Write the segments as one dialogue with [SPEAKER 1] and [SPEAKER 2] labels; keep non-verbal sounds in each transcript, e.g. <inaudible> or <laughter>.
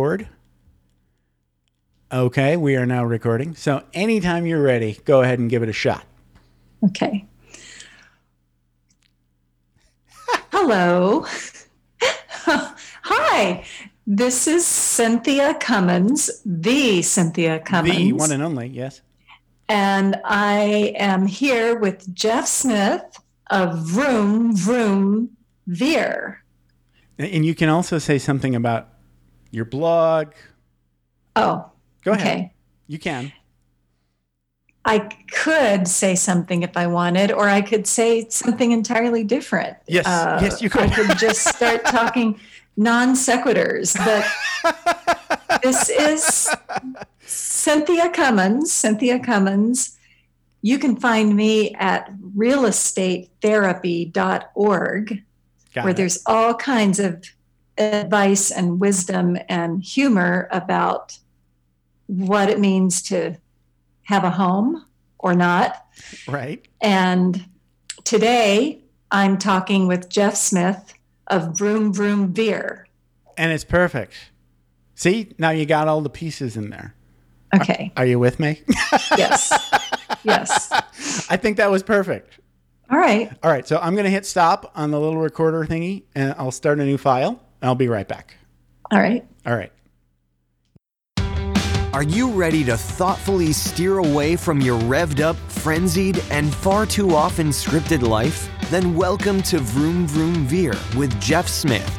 [SPEAKER 1] Record. Okay, we are now recording. So anytime you're ready, go ahead and give it a shot.
[SPEAKER 2] Okay. Hello. <laughs> Hi. This is Cynthia Cummins, the Cynthia Cummins.
[SPEAKER 1] The one and only, yes.
[SPEAKER 2] And I am here with Jeff Smith of Vroom Vroom Veer.
[SPEAKER 1] And you can also say something about your blog.
[SPEAKER 2] Oh,
[SPEAKER 1] Go ahead.
[SPEAKER 2] okay.
[SPEAKER 1] You can.
[SPEAKER 2] I could say something if I wanted, or I could say something entirely different. Uh,
[SPEAKER 1] Yes, yes, you could.
[SPEAKER 2] I could just start <laughs> talking non sequiturs. But this is Cynthia Cummins. Cynthia Cummins. You can find me at realestatetherapy.org,
[SPEAKER 1] Got
[SPEAKER 2] where
[SPEAKER 1] it.
[SPEAKER 2] there's all kinds of advice and wisdom and humor about what it means to have a home or not.
[SPEAKER 1] right.
[SPEAKER 2] And today I'm talking with Jeff Smith of Vroom Vroom Veer.
[SPEAKER 1] And it's perfect. See, now you got all the pieces in there.
[SPEAKER 2] Okay.
[SPEAKER 1] Are you with me?
[SPEAKER 2] Yes. Yes. <laughs>
[SPEAKER 1] I think that was perfect.
[SPEAKER 2] All right.
[SPEAKER 1] All right, so I'm going to hit stop on the little recorder thingy and I'll start a new file. I'll be right back.
[SPEAKER 2] All right.
[SPEAKER 1] All right.
[SPEAKER 3] Are you ready to thoughtfully steer away from your revved up, frenzied, and far too often scripted life? Then welcome to Vroom Vroom Veer with Jeff Smith,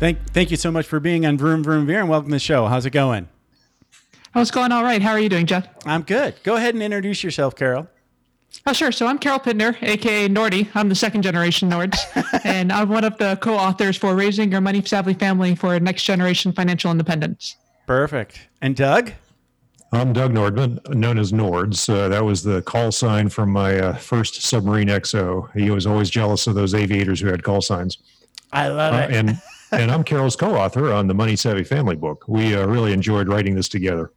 [SPEAKER 1] Thank, thank you so much for being on Vroom Vroom Veer and welcome to the show. How's it going?
[SPEAKER 4] Oh, it's going all right. How are you doing, Jeff?
[SPEAKER 1] I'm good. Go ahead and introduce yourself, Carol.
[SPEAKER 4] Oh, sure. So I'm Carol Pittner, aka Nordy. I'm the second generation Nords, <laughs> and I'm one of the co-authors for Raising Your Money Savvy Family for Next Generation Financial Independence.
[SPEAKER 1] Perfect. And Doug?
[SPEAKER 5] I'm Doug Nordman, known as Nords. Uh, that was the call sign from my uh, first submarine XO. He was always jealous of those aviators who had call signs.
[SPEAKER 1] I love
[SPEAKER 5] Uh,
[SPEAKER 1] it.
[SPEAKER 5] and <laughs> and I'm Carol's co-author on the Money Savvy Family book. We uh, really enjoyed writing this together.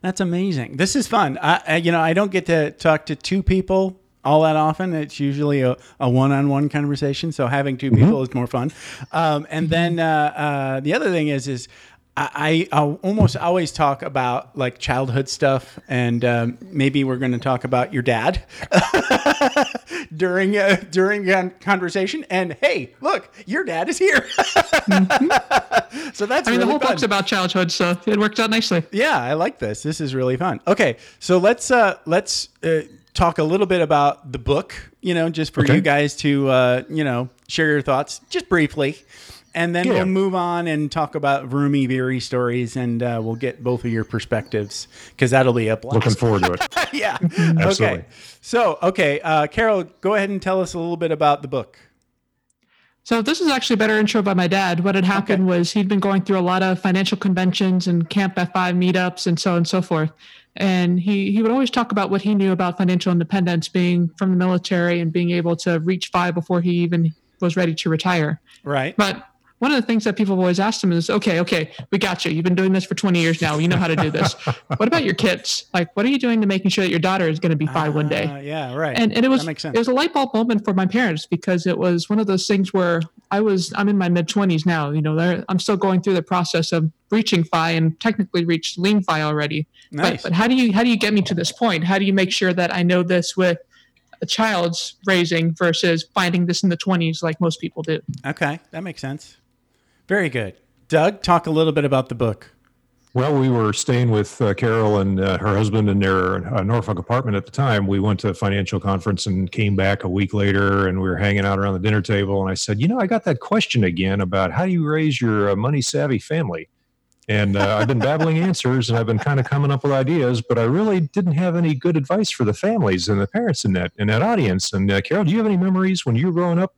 [SPEAKER 1] That's amazing. This is fun. I, I, you know, I don't get to talk to two people all that often. It's usually a, a one-on-one conversation. So having 2 people is more fun. Um, and then uh, uh, the other thing is, is I, I almost always talk about like childhood stuff, and um, maybe we're going to talk about your dad <laughs> during uh, during a conversation. And hey, look, your dad is here. <laughs> so that's
[SPEAKER 4] I mean, the whole
[SPEAKER 1] fun.
[SPEAKER 4] book's about childhood, so it worked out nicely.
[SPEAKER 1] Yeah, I like this. This is really fun. Okay, so let's uh, let's uh, talk a little bit about the book. You know, just for
[SPEAKER 5] Okay.
[SPEAKER 1] you guys to uh, you know share your thoughts, just briefly, and then
[SPEAKER 5] Yeah.
[SPEAKER 1] we'll move on and talk about roomy, beery stories, and uh, we'll get both of your perspectives because that'll be a blast.
[SPEAKER 5] Looking forward to it. <laughs>
[SPEAKER 1] yeah.
[SPEAKER 5] Absolutely.
[SPEAKER 1] Okay. So, okay, uh, Carol, go ahead and tell us a little bit about the book.
[SPEAKER 4] So this is actually a better intro by my dad. What had happened was he'd been going through a lot of financial conventions and Camp FI meetups and so on and so forth. And he, he would always talk about what he knew about financial independence, being from the military and being able to reach FI before he even was ready to retire.
[SPEAKER 1] Right.
[SPEAKER 4] But one of the things that people have always asked him is, okay, okay, we got you. You've been doing this for 20 years now. You know how to do this. <laughs> what about your kids? Like, what are you doing to making sure that your daughter is going to be FI one day?
[SPEAKER 1] Uh, yeah. Right.
[SPEAKER 4] and, and it was
[SPEAKER 1] that makes sense.
[SPEAKER 4] it was a light bulb moment for my parents because it was one of those things where I was I'm in my mid twenties now. You know, there- I'm still going through the process of reaching FI and technically reached lean FI already.
[SPEAKER 1] nice.
[SPEAKER 4] But, but how do you how do you get me to this point? How do you make sure that I know this with a child's raising versus finding this in the 20s like most people do?
[SPEAKER 1] okay, that makes sense. Very good. Doug, talk a little bit about the book.
[SPEAKER 5] Well, we were staying with uh, Carol and uh, her husband in their uh, Norfolk apartment at the time. We went to a financial conference and came back a week later, and we were hanging out around the dinner table. And I said, "You know, I got that question again about how do you raise your uh, money savvy family?" And uh, I've been babbling <laughs> answers, and I've been kind of coming up with ideas, but I really didn't have any good advice for the families and the parents in that in that audience. And uh, Carol, do you have any memories when you were growing up?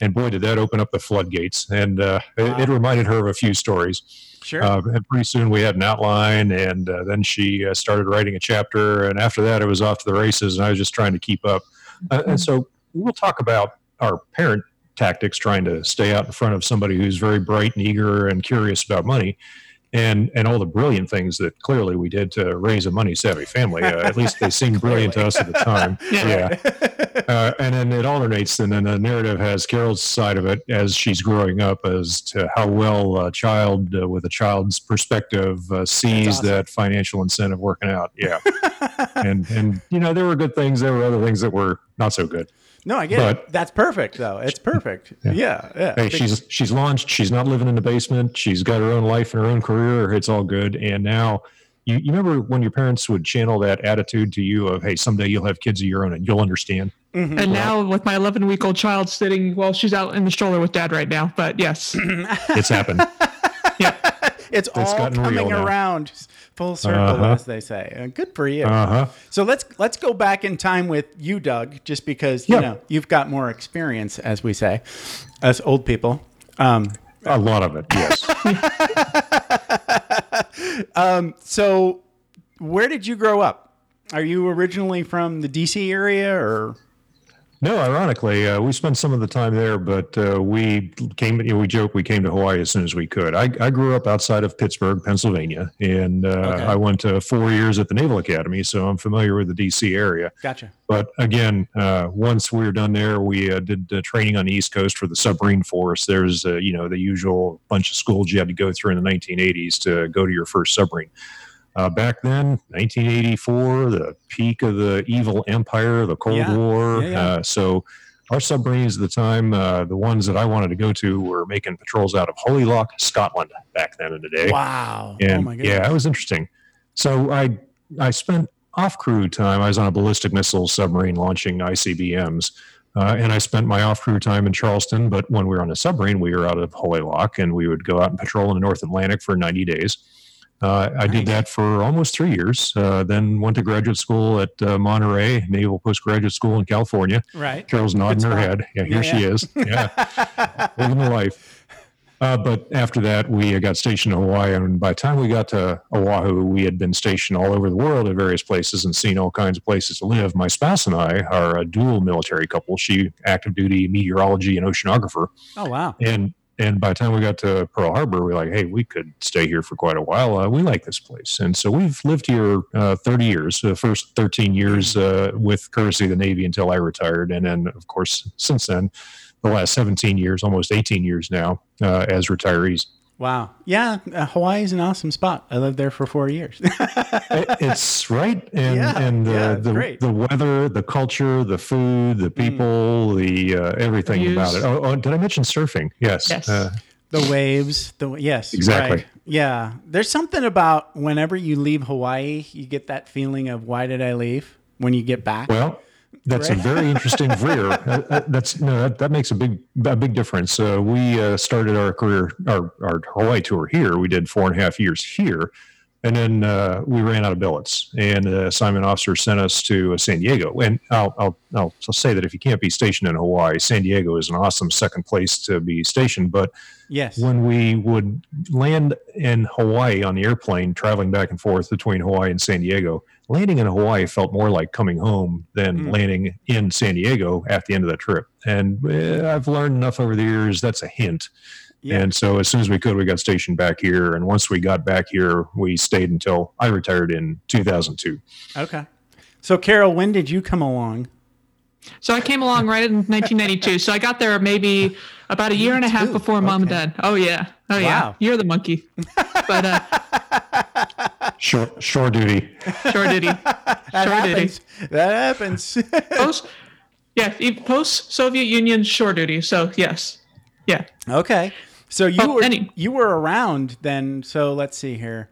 [SPEAKER 5] And boy, did that open up the floodgates! And uh, it, it reminded her of a few stories.
[SPEAKER 1] Sure.
[SPEAKER 5] Uh, and pretty soon we had an outline, and uh, then she uh, started writing a chapter. And after that, it was off to the races, and I was just trying to keep up. Uh, and so we'll talk about our parent tactics, trying to stay out in front of somebody who's very bright and eager and curious about money. And, and all the brilliant things that clearly we did to raise a money savvy family. Uh, at least they seemed brilliant to us at the time. <laughs> yeah. Uh, and then it alternates, and then the narrative has Carol's side of it as she's growing up as to how well a child uh, with a child's perspective uh, sees
[SPEAKER 1] awesome.
[SPEAKER 5] that financial incentive working out. Yeah, <laughs> and and you know there were good things, there were other things that were not so good.
[SPEAKER 1] No, I get
[SPEAKER 5] But-
[SPEAKER 1] it. That's perfect, though. It's perfect. Yeah, yeah.
[SPEAKER 5] Hey, she's she's launched. She's not living in the basement. She's got her own life and her own career. It's all good. And now, you, you remember when your parents would channel that attitude to you of, "Hey, someday you'll have kids of your own and you'll understand."
[SPEAKER 1] Mm-hmm.
[SPEAKER 4] And now with my 11 week old child sitting, well, she's out in the stroller with dad right now. But yes,
[SPEAKER 5] It's happened. <laughs>
[SPEAKER 1] it's all coming around full circle,
[SPEAKER 5] Uh-huh.
[SPEAKER 1] as they say. Uh, good for you.
[SPEAKER 5] Uh huh.
[SPEAKER 1] So let's let's go back in time with you, Doug, just because you know you've got more experience, as we say, as old people. Um,
[SPEAKER 5] A lot of it, yes. <laughs>
[SPEAKER 1] so, where did you grow up? Are you originally from the DC area, or
[SPEAKER 5] No, ironically, uh, we spent some of the time there, but uh, we came. You know, we joke we came to Hawaii as soon as we could. I, I grew up outside of Pittsburgh, Pennsylvania, and uh, I went to four years at the Naval Academy, so I'm familiar with the D.C. area.
[SPEAKER 1] gotcha?
[SPEAKER 5] But again, uh, once we were done there, we uh, did uh, training on the East Coast for the submarine force. There's, uh, you know, the usual bunch of schools you had to go through in the 1980s to go to your first submarine. Uh, back then, 1984, the peak of the evil empire, the Cold
[SPEAKER 1] Yeah.
[SPEAKER 5] War.
[SPEAKER 1] Yeah, yeah.
[SPEAKER 5] Uh, so our submarines at the time, uh, the ones that I wanted to go to, were making patrols out of Holy Loch, Scotland, back then in the day.
[SPEAKER 1] Wow!
[SPEAKER 5] And
[SPEAKER 1] oh my goodness!
[SPEAKER 5] yeah, it was interesting. So I I spent off crew time. I was on a ballistic missile submarine launching ICBMs, uh, and I spent my off crew time in Charleston. But when we were on a submarine, we were out of Holy Loch, and we would go out and patrol in the North Atlantic for 90 days. Uh, I did that for almost three years. Uh, then went to graduate school at uh, Monterey Naval Postgraduate School in California.
[SPEAKER 1] Right.
[SPEAKER 5] Carol's nodding her head. Yeah, here
[SPEAKER 1] Yeah,
[SPEAKER 5] she
[SPEAKER 1] yeah.
[SPEAKER 5] is. <laughs> Yeah, living the life. Uh, but after that, we got stationed in Hawaii, and by the time we got to Oahu, we had been stationed all over the world at various places and seen all kinds of places to live. My spouse and I are a dual military couple. She active duty meteorology and oceanographer,
[SPEAKER 1] Oh wow!
[SPEAKER 5] and and by the time we got to Pearl Harbor, we are like, hey, we could stay here for quite a while. Uh, we like this place, and so we've lived here uh, 30 years. The first 13 years uh, with courtesy of the Navy until I retired, and then of course since then, the last 17 years, almost 18 years now, uh, as retirees.
[SPEAKER 1] Wow! Yeah, uh, Hawaii is an awesome spot. I lived there for four years. <laughs>
[SPEAKER 5] It- it's right, and
[SPEAKER 1] Yeah,
[SPEAKER 5] and the
[SPEAKER 1] yeah,
[SPEAKER 5] the,
[SPEAKER 1] great.
[SPEAKER 5] the weather, the culture, the food, the people, the uh, everything
[SPEAKER 4] Views.
[SPEAKER 5] about it. Oh, oh, did I mention surfing? Yes.
[SPEAKER 4] Yes.
[SPEAKER 5] Uh,
[SPEAKER 1] the waves, the yes,
[SPEAKER 5] Exactly.
[SPEAKER 1] right. Yeah, there's something about whenever you leave Hawaii, you get that feeling of why did I leave? When you get back,
[SPEAKER 5] Well, that's a very <laughs> interesting career. Uh, uh, that's no, that, that makes a big a big difference. Uh, we uh, started our career, our our Hawaii tour here. We did four and a half years here, and then uh, we ran out of billets. And the assignment officer sent us to uh, San Diego. And I'll, I'll I'll say that if you can't be stationed in Hawaii, San Diego is an awesome second place to be stationed. But
[SPEAKER 1] yes,
[SPEAKER 5] when we would land in Hawaii on the airplane, traveling back and forth between Hawaii and San Diego, landing in Hawaii felt more like coming home than
[SPEAKER 1] Mm.
[SPEAKER 5] landing in San Diego at the end of that trip. And eh, I've learned enough over the years that's a hint.
[SPEAKER 1] Yeah.
[SPEAKER 5] And so as soon as we could, we got stationed back here. And once we got back here, we stayed until I retired in 2002.
[SPEAKER 1] okay. So, Carol, when did you come along?
[SPEAKER 4] so I came along right in 1992. So I got there maybe about a year and a half
[SPEAKER 1] too.
[SPEAKER 4] before mom and dad. Oh yeah, oh yeah, you're the monkey. <laughs> But uh,
[SPEAKER 5] Shore, shore duty.
[SPEAKER 4] sure duty. he. <laughs>
[SPEAKER 1] That
[SPEAKER 4] Sure did he.
[SPEAKER 1] happens. That happens. <laughs>
[SPEAKER 4] Post, yeah, post Soviet Union shore duty. So yes, yeah.
[SPEAKER 1] okay. So you
[SPEAKER 4] Oh,
[SPEAKER 1] were
[SPEAKER 4] any-
[SPEAKER 1] you were around then. So let's see here.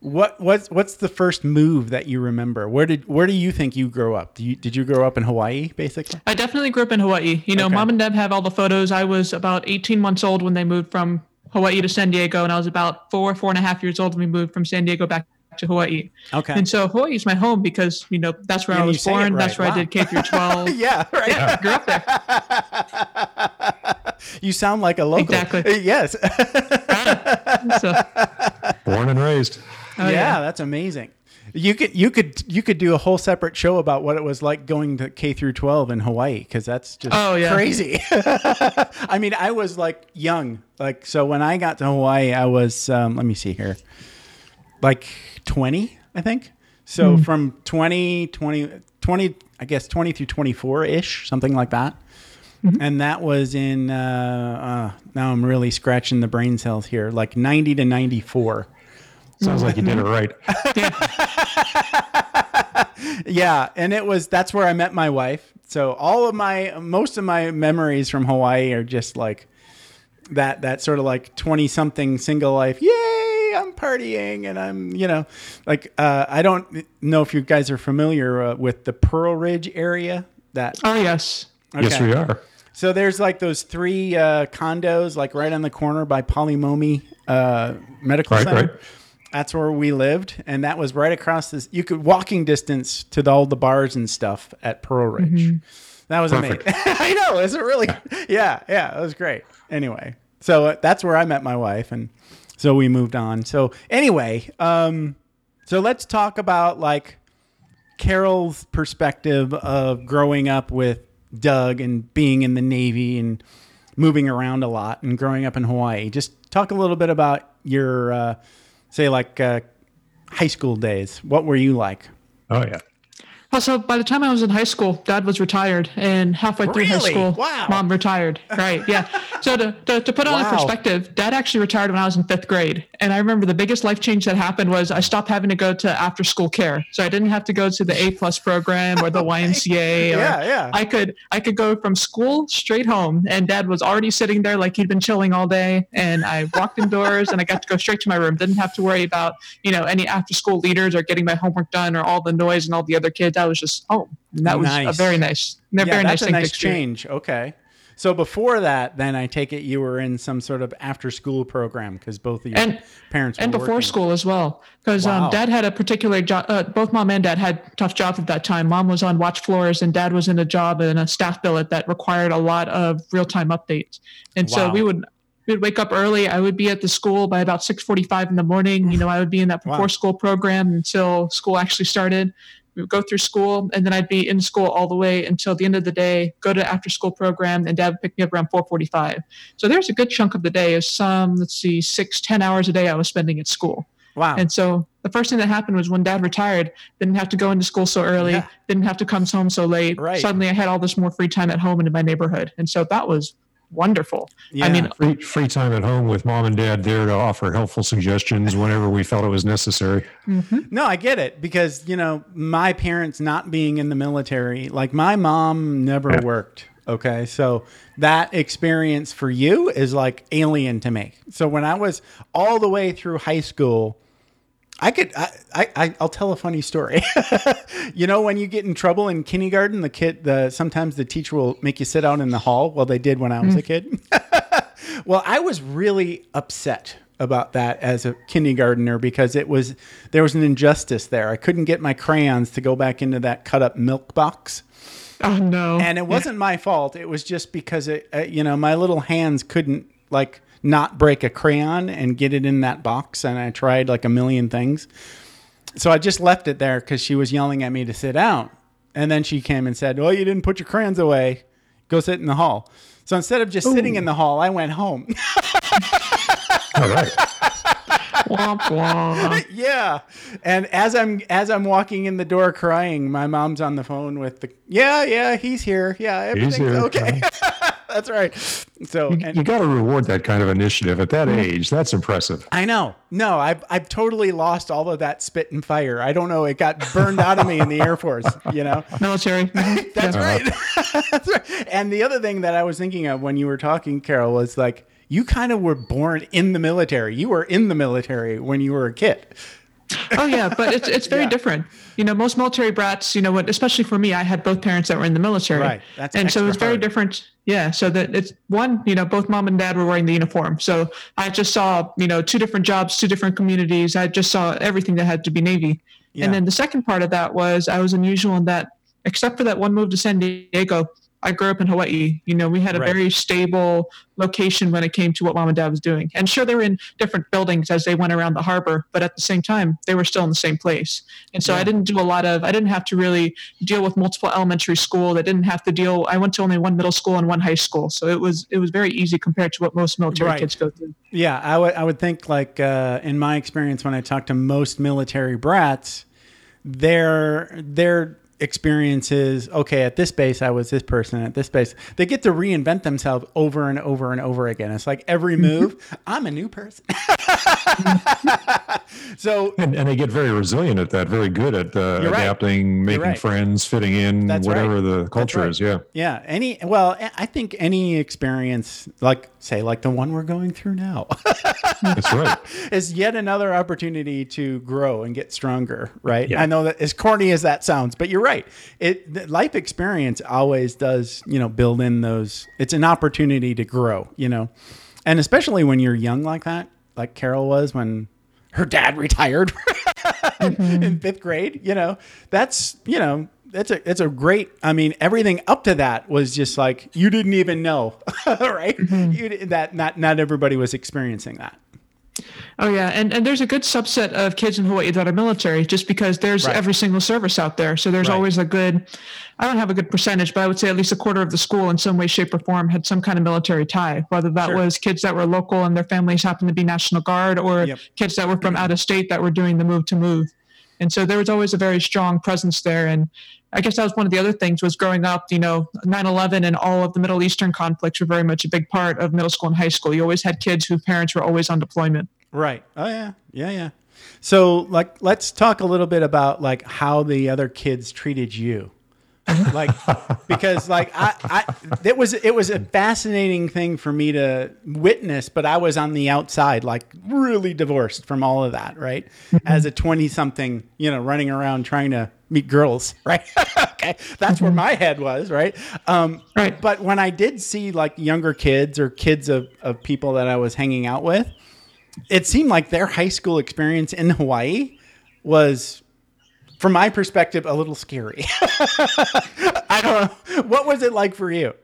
[SPEAKER 1] What what's what's the first move that you remember? Where did where do you think you grew up? Do you, did you grow up in Hawaii, basically?
[SPEAKER 4] I definitely grew up in Hawaii. You know,
[SPEAKER 1] Okay.
[SPEAKER 4] mom and dad have all the photos. I was about 18 months old when they moved from Hawaii to San Diego, and I was about four, four and a half years old when we moved from San Diego back to Hawaii.
[SPEAKER 1] Okay.
[SPEAKER 4] And so Hawaii is my home because, you know, that's where
[SPEAKER 1] Yeah,
[SPEAKER 4] I was
[SPEAKER 1] say it
[SPEAKER 4] born. That's where
[SPEAKER 1] Wow.
[SPEAKER 4] I did K through 12. <laughs>
[SPEAKER 1] yeah, right.
[SPEAKER 4] Yeah, grew up there.
[SPEAKER 1] You sound like a local.
[SPEAKER 4] Exactly.
[SPEAKER 1] Uh, Yes. <laughs>
[SPEAKER 4] So, <laughs>
[SPEAKER 5] Born and raised.
[SPEAKER 4] oh,
[SPEAKER 1] yeah, that's amazing. You could you could you could do a whole separate show about what it was like going to K through 12 in Hawaii because that's just
[SPEAKER 4] Oh, yeah.
[SPEAKER 1] crazy. <laughs> I mean, I was like young, like so when I got to Hawaii, I was um, let me see here, like 20, I think. So from 20, 20, 20, I guess 20 through 24 ish, something like that. And that was in, uh, uh, now I'm really scratching the brain cells here, like 90 to 94.
[SPEAKER 5] Sounds like you did it right. <laughs>
[SPEAKER 1] Yeah, and it was that's where I met my wife. So all of my most of my memories from Hawaii are just like that that sort of like 20 something single life. Yay, I'm partying and I'm, you know, like uh I don't know if you guys are familiar uh, with the Pearl Ridge area that
[SPEAKER 4] Oh, yes.
[SPEAKER 5] Yes, we are.
[SPEAKER 1] So there's like those three uh, condos, like right on the corner by Pali Momi uh, Medical
[SPEAKER 5] Right,
[SPEAKER 1] Center.
[SPEAKER 5] right.
[SPEAKER 1] That's where we lived, and that was right across this. You could walking distance to the, all the bars and stuff at Pearl Ridge. That was
[SPEAKER 5] Perfect.
[SPEAKER 1] amazing. <laughs> I know. Is it really? Yeah, yeah. It was great. Anyway, so uh, that's where I met my wife, and so we moved on. So anyway, um, so let's talk about like Carol's perspective of growing up with Doug and being in the Navy and moving around a lot and growing up in Hawaii. Just talk a little bit about your, uh, say, like uh, high school days. What were you like?
[SPEAKER 5] Oh, yeah.
[SPEAKER 4] Well, so by the time I was in high school, dad was retired, and halfway through high school,
[SPEAKER 1] Wow.
[SPEAKER 4] mom retired. Right? Yeah. So to, to, to put it on
[SPEAKER 1] Wow.
[SPEAKER 4] perspective, dad actually retired when I was in fifth grade, and I remember the biggest life change that happened was I stopped having to go to after school care, so I didn't have to go to the A plus program or the <laughs> YMCA. Or
[SPEAKER 1] Yeah, yeah.
[SPEAKER 4] I could I could go from school straight home, and dad was already sitting there like he'd been chilling all day, and I walked indoors and I got to go straight to my room. Didn't have to worry about you know any after school leaders or getting my homework done or all the noise and all the other kids. I was just home. And that was a very nice, a
[SPEAKER 1] yeah,
[SPEAKER 4] very nice
[SPEAKER 1] nice change. Okay. So before that, then I take it you were in some sort of after school program because both of your
[SPEAKER 4] And-
[SPEAKER 1] parents were
[SPEAKER 4] and before
[SPEAKER 1] working.
[SPEAKER 4] school as well because
[SPEAKER 1] Wow.
[SPEAKER 4] um, dad had a particular job uh, both mom and dad had tough jobs at that time mom was on watch floors and dad was in a job in a staff billet that required a lot of real-time updates and so we would we'd wake up early i would be at the school by about 6.45 in the morning you know i would be in that
[SPEAKER 1] Wow.
[SPEAKER 4] before school program until school actually started we would go through school and then i'd be in school all the way until the end of the day go to the after school program and dad would pick me up around 4.45 so there's a good chunk of the day of some let's see six ten hours a day i was spending at school
[SPEAKER 1] Wow.
[SPEAKER 4] and so the first thing that happened was when dad retired, didn't have to go into school so early,
[SPEAKER 1] Yeah.
[SPEAKER 4] didn't have to come home so late.
[SPEAKER 1] Right.
[SPEAKER 4] Suddenly I had all this more free time at home and in my neighborhood. And so that was wonderful.
[SPEAKER 1] yeah.
[SPEAKER 4] I mean,
[SPEAKER 5] Free, free time at home with mom and dad there to offer helpful suggestions whenever we felt it was necessary. Mm-hmm.
[SPEAKER 1] No, I get it because you know my parents not being in the military, like my mom never
[SPEAKER 5] Yeah.
[SPEAKER 1] worked. Okay, so that experience for you is like alien to me. So when I was all the way through high school, I could I, I I'll tell a funny story. <laughs> you know when you get in trouble in kindergarten, the kid the sometimes the teacher will make you sit out in the hall. Well, they did when I was a kid. <laughs> Well, I was really upset about that as a kindergartner because it was there was an injustice there. I couldn't get my crayons to go back into that cut up milk box,
[SPEAKER 4] oh no.
[SPEAKER 1] and it wasn't my fault. It was just because it, uh, you know, my little hands couldn't like not break a crayon and get it in that box, and I tried like a million things. So I just left it there because she was yelling at me to sit down, and then she came and said, "Well, you didn't put your crayons away. Go sit in the hall." So instead of just sitting in the hall, I went home. <laughs>
[SPEAKER 5] All right.
[SPEAKER 4] Womp womp.
[SPEAKER 1] yeah and as i'm as i'm walking in the door crying my mom's on the phone with the yeah yeah he's here yeah everything's
[SPEAKER 5] here,
[SPEAKER 1] okay <laughs> that's right so
[SPEAKER 5] You,
[SPEAKER 1] and
[SPEAKER 5] you got to reward that kind of initiative at that mm-hmm. age. That's impressive.
[SPEAKER 1] i know no I've, I've totally lost all of that spit and fire i don't know it got burned out of me in the air force you know <laughs>
[SPEAKER 4] Military. <laughs>
[SPEAKER 1] That's right. Uh-huh. <laughs> That's right. And the other thing that I was thinking of when you were talking, Carol, was like you kind of were born in the military. You were in the military when you were a kid.
[SPEAKER 4] Oh yeah, but it's it's very
[SPEAKER 1] Yeah.
[SPEAKER 4] different. You know, most military brats, you know, what especially for me, I had both parents that were in the military,
[SPEAKER 1] Right. That's
[SPEAKER 4] and so it was very
[SPEAKER 1] hard.
[SPEAKER 4] different. Yeah, so that it's one, you know, both mom and dad were wearing the uniform, so I just saw, you know, two different jobs, two different communities. I just saw everything that had to be Navy,
[SPEAKER 1] Yeah.
[SPEAKER 4] and then the second part of that was I was unusual in that, except for that one move to San Diego. I grew up in Hawaii. You know, we had a
[SPEAKER 1] Right.
[SPEAKER 4] very stable location when it came to what mom and dad was doing. And sure, they were in different buildings as they went around the harbor, but at the same time, they were still in the same place. And so I didn't do a lot of, I didn't have to really deal with multiple elementary school. I didn't have to deal, I went to only one middle school and one high school. So it was, it was very easy compared to what most military
[SPEAKER 1] Right.
[SPEAKER 4] kids go through.
[SPEAKER 1] Yeah, I would I would think like uh, in my experience when I talk to most military brats, their their experience is okay at this base I was this person at this base. They get to reinvent themselves over and over and over again. It's like every mm-hmm. move, I'm a new person. <laughs> <laughs> so
[SPEAKER 5] And, and they get very resilient at that, very good at uh,
[SPEAKER 1] You're right.
[SPEAKER 5] adapting, making
[SPEAKER 1] right.
[SPEAKER 5] friends, fitting in,
[SPEAKER 1] That's
[SPEAKER 5] whatever
[SPEAKER 1] right.
[SPEAKER 5] the culture is. Yeah.
[SPEAKER 1] Yeah, any well, I think any experience like say like the one we're going through now <laughs>
[SPEAKER 5] That's right. <laughs>
[SPEAKER 1] is yet another opportunity to grow and get stronger, right?
[SPEAKER 5] Yeah.
[SPEAKER 1] I know that as corny as that sounds, but you're right. It life experience always does, you know, build in those it's an opportunity to grow, you know. And especially when you're young like that, like Carol was when her dad <laughs> retired mm-hmm. in fifth grade, you know, that's, you know, that's a it's a great. I mean, everything up to that was just like you didn't even know, <laughs> right? Mm-hmm. You, that not not everybody was experiencing that.
[SPEAKER 4] Oh yeah, and and there's a good subset of kids in Hawaii that are military, just because there's
[SPEAKER 1] Right.
[SPEAKER 4] every single service out there. So there's
[SPEAKER 1] Right.
[SPEAKER 4] always a good. I don't have a good percentage, but I would say at least a quarter of the school, in some way, shape, or form, had some kind of military tie. Whether that
[SPEAKER 1] Sure.
[SPEAKER 4] was kids that were local and their families happened to be National Guard, or
[SPEAKER 1] Yep.
[SPEAKER 4] kids that were from out of <clears throat> state that were doing the move to move. And so there was always a very strong presence there. And I guess that was one of the other things was growing up, you know, 9-11 and all of the Middle Eastern conflicts were very much a big part of middle school and high school. You always had kids whose parents were always on deployment.
[SPEAKER 1] Right. Oh yeah. Yeah, yeah. So like let's talk a little bit about like how the other kids treated you. <laughs> like because like I, I it was it was a fascinating thing for me to witness, but I was on the outside, like really divorced from all of that, right? As a 20 something, you know, running around trying to meet girls, <laughs> right? okay. That's where my head was, right? Um
[SPEAKER 4] Right.
[SPEAKER 1] but when I did see like younger kids or kids of, of people that I was hanging out with, it seemed like their high school experience in Hawaii was, from my perspective, a little scary. <laughs> I don't know. What was it like for you?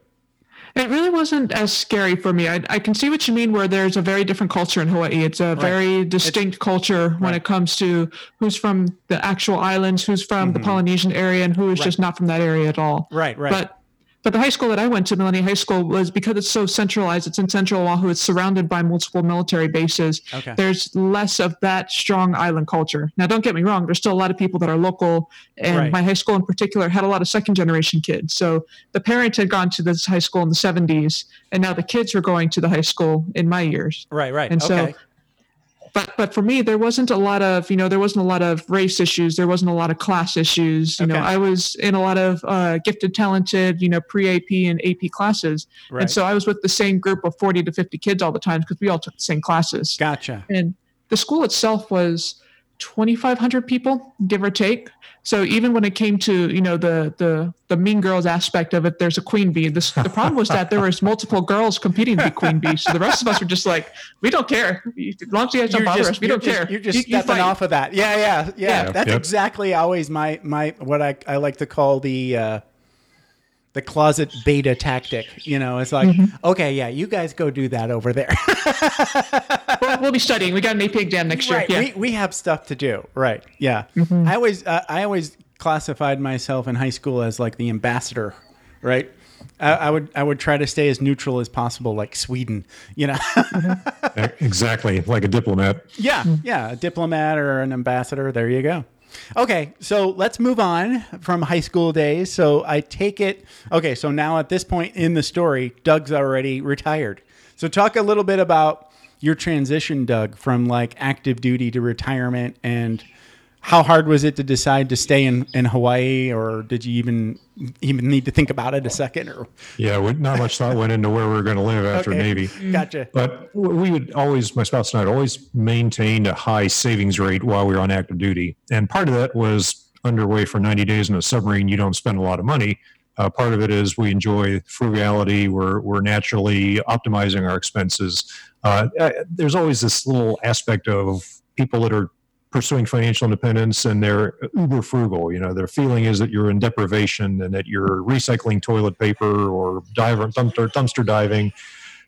[SPEAKER 4] It really wasn't as scary for me. I, I can see what you mean where there's a very different culture in Hawaii. It's a very distinct culture when it comes to who's from the actual islands, who's from the Polynesian area, and who is just not from that area at all.
[SPEAKER 1] Mm-hmm. Right, right.
[SPEAKER 4] But but the high school that I went to, Mililani High School, was because it's so centralized. It's in central Oahu. It's surrounded by multiple military bases.
[SPEAKER 1] Okay.
[SPEAKER 4] There's less of that strong island culture. Now, don't get me wrong. There's still a lot of people that are local, and
[SPEAKER 1] Right.
[SPEAKER 4] my high school in particular had a lot of second generation kids. So the parents had gone to this high school in the 70s, and now the kids were going to the high school in my years.
[SPEAKER 1] Right, right.
[SPEAKER 4] And
[SPEAKER 1] okay.
[SPEAKER 4] so, but but for me, there wasn't a lot of you know there wasn't a lot of race issues. There wasn't a lot of class issues. You know, I was in a lot of uh, gifted, talented, you know, pre AP and AP classes,
[SPEAKER 1] Right.
[SPEAKER 4] and so I was with the same group of forty to fifty kids all the time because we all took the same classes.
[SPEAKER 1] gotcha.
[SPEAKER 4] And the school itself was 2,500 people, give or take. So even when it came to you know the the the mean girls aspect of it, there's a queen bee. This, the problem was that there was <laughs> multiple girls competing to be queen bee. So the rest of us were just like, we don't care. As long as you guys don't bother us, we don't
[SPEAKER 1] just-
[SPEAKER 4] care.
[SPEAKER 1] You're just
[SPEAKER 4] You- you
[SPEAKER 1] stepping
[SPEAKER 4] fight.
[SPEAKER 1] off of that. Yeah, yeah, yeah.
[SPEAKER 4] Yeah.
[SPEAKER 1] That's
[SPEAKER 5] Yep.
[SPEAKER 1] exactly always my my what I, I like to call the uh, the closet beta tactic. You know, it's like,
[SPEAKER 4] Mm-hmm.
[SPEAKER 1] okay, yeah, you guys go do that over there. <laughs>
[SPEAKER 4] We'll, we'll be studying. We got an AP exam next year.
[SPEAKER 1] right.
[SPEAKER 4] Yeah.
[SPEAKER 1] We, we have stuff to do. Right. Yeah.
[SPEAKER 4] Mm-hmm.
[SPEAKER 1] I always uh, I always classified myself in high school as like the ambassador. Right. I, I would I would try to stay as neutral as possible, like Sweden. You know.
[SPEAKER 5] E- <laughs> Exactly. Like a diplomat.
[SPEAKER 1] yeah. Yeah. A diplomat or an ambassador. There you go. Okay, so let's move on from high school days. So I take it. Okay, so now at this point in the story, Doug's already retired. So talk a little bit about your transition, Doug, from like active duty to retirement, and how hard was it to decide to stay in, in Hawaii, or did you even even need to think about it a second? Or
[SPEAKER 5] Yeah, we, not much thought went into where we were going to live after
[SPEAKER 1] Okay.
[SPEAKER 5] Navy.
[SPEAKER 1] Gotcha.
[SPEAKER 5] But we would always, my spouse and I, always maintained a high savings rate while we were on active duty. And part of that was underway for 90 days in a submarine. You don't spend a lot of money. Uh, part of it is we enjoy frugality. We're, we're naturally optimizing our expenses. Uh, uh, there's always this little aspect of people that are pursuing financial independence and they're uber frugal. You know, their feeling is that you're in deprivation and that you're recycling toilet paper or diver, dumpster, dumpster diving.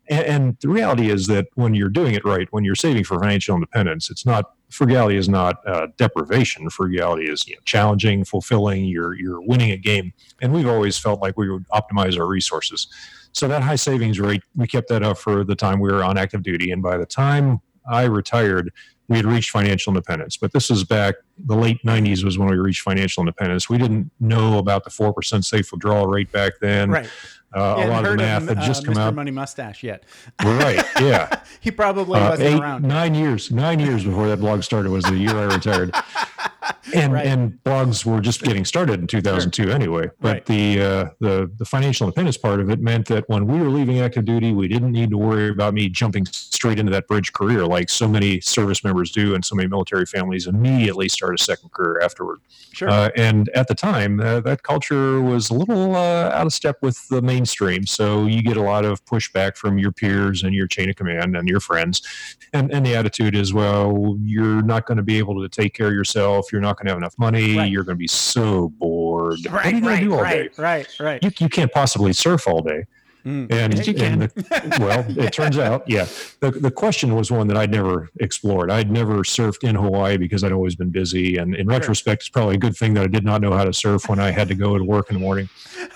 [SPEAKER 5] And, and the reality is that when you're doing it right, when you're saving for financial independence, it's not frugality is not uh, deprivation. Frugality is you know, challenging, fulfilling. You're you're winning a game, and we've always felt like we would optimize our resources. So that high savings rate, we kept that up for the time we were on active duty, and by the time I retired, we had reached financial independence. But this was back the late 90s was when we reached financial independence. We didn't know about the 4% safe withdrawal rate back then.
[SPEAKER 1] Right.
[SPEAKER 5] Uh, a lot of math had just
[SPEAKER 1] uh,
[SPEAKER 5] come
[SPEAKER 1] Mr.
[SPEAKER 5] out.
[SPEAKER 1] Money Mustache yet.
[SPEAKER 5] Right. Yeah. <laughs>
[SPEAKER 1] he probably
[SPEAKER 5] Uh,
[SPEAKER 1] wasn't
[SPEAKER 5] eight,
[SPEAKER 1] around.
[SPEAKER 5] nine years, nine years before that blog started was the year I retired. <laughs> <laughs> And
[SPEAKER 1] Right.
[SPEAKER 5] and blogs were just getting started in 2002 anyway. But
[SPEAKER 1] Right.
[SPEAKER 5] the uh, the the financial independence part of it meant that when we were leaving active duty, we didn't need to worry about me jumping straight into that bridge career like so many service members do, and so many military families immediately start a second career afterward.
[SPEAKER 1] Sure.
[SPEAKER 5] Uh, and at the time, uh, that culture was a little uh, out of step with the mainstream. So you get a lot of pushback from your peers and your chain of command and your friends. And, and the attitude is, well, you're not going to be able to take care of yourself. You're not going to have enough money.
[SPEAKER 1] Right.
[SPEAKER 5] You're going to be so bored. what are
[SPEAKER 1] right,
[SPEAKER 5] you going
[SPEAKER 1] right,
[SPEAKER 5] to do all day?
[SPEAKER 1] right, right, right.
[SPEAKER 5] You, you can't possibly surf all day.
[SPEAKER 1] Mm.
[SPEAKER 5] And,
[SPEAKER 4] Yes, you can.
[SPEAKER 5] and the, <laughs> well, it turns out, yeah. The, the question was one that I'd never explored. I'd never surfed in Hawaii because I'd always been busy. And in retrospect, it's probably a good thing that I did not know how to surf when I had to go to work in the morning.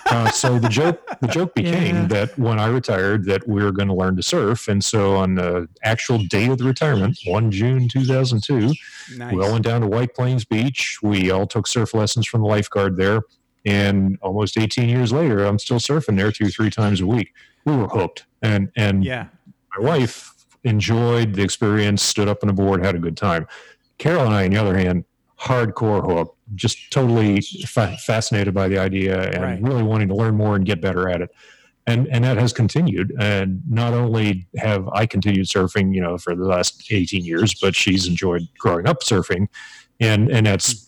[SPEAKER 5] Uh, so the joke, the joke <laughs> became
[SPEAKER 4] Yeah.
[SPEAKER 5] that when I retired, that we were going to learn to surf. And so on the actual day of the retirement, 1 June 2002,
[SPEAKER 1] Nice.
[SPEAKER 5] we all went down to White Plains Beach. We all took surf lessons from the lifeguard there. And almost 18 years later, I'm still surfing there two, three times a week. We were hooked. And and
[SPEAKER 1] yeah.
[SPEAKER 5] my wife enjoyed the experience, stood up on the board, had a good time. Carol and I, on the other hand, hardcore hook, just totally fa- fascinated by the idea and
[SPEAKER 1] Right.
[SPEAKER 5] really wanting to learn more and get better at it. And and that has continued. And not only have I continued surfing, you know, for the last 18 years, but she's enjoyed growing up surfing, and and that's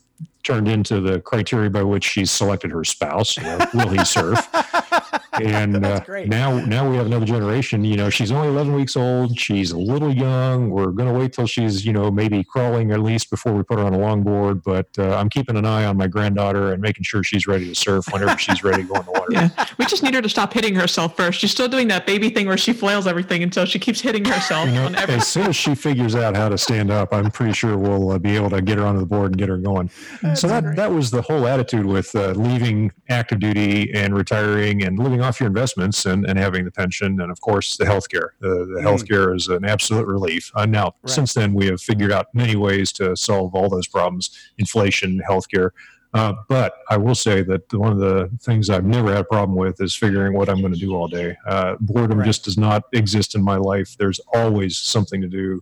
[SPEAKER 5] turned into the criteria by which she's selected her spouse. You know, will he surf? <laughs> and uh,
[SPEAKER 1] great.
[SPEAKER 5] now now we have another generation you know she's only 11 weeks old she's a little young we're going to wait till she's you know maybe crawling at least before we put her on a longboard but uh, i'm keeping an eye on my granddaughter and making sure she's ready to surf whenever she's ready to go in the water <laughs>
[SPEAKER 4] Yeah. We just need her to stop hitting herself first. She's still doing that baby thing where she flails everything until she keeps hitting herself
[SPEAKER 5] You know,
[SPEAKER 4] on every
[SPEAKER 5] as soon as she figures out how to stand up, I'm pretty sure we'll uh, be able to get her onto the board and get her going. So that that was the whole attitude with uh, leaving active duty and retiring and living off your investments and, and having the pension and of course the healthcare. The, the healthcare is an absolute relief. Uh, now, since then, we have figured out many ways to solve all those problems: inflation, healthcare. Uh, but I will say that one of the things I've never had a problem with is figuring what I'm going to do all day. Uh, boredom
[SPEAKER 1] Right.
[SPEAKER 5] just does not exist in my life. There's always something to do.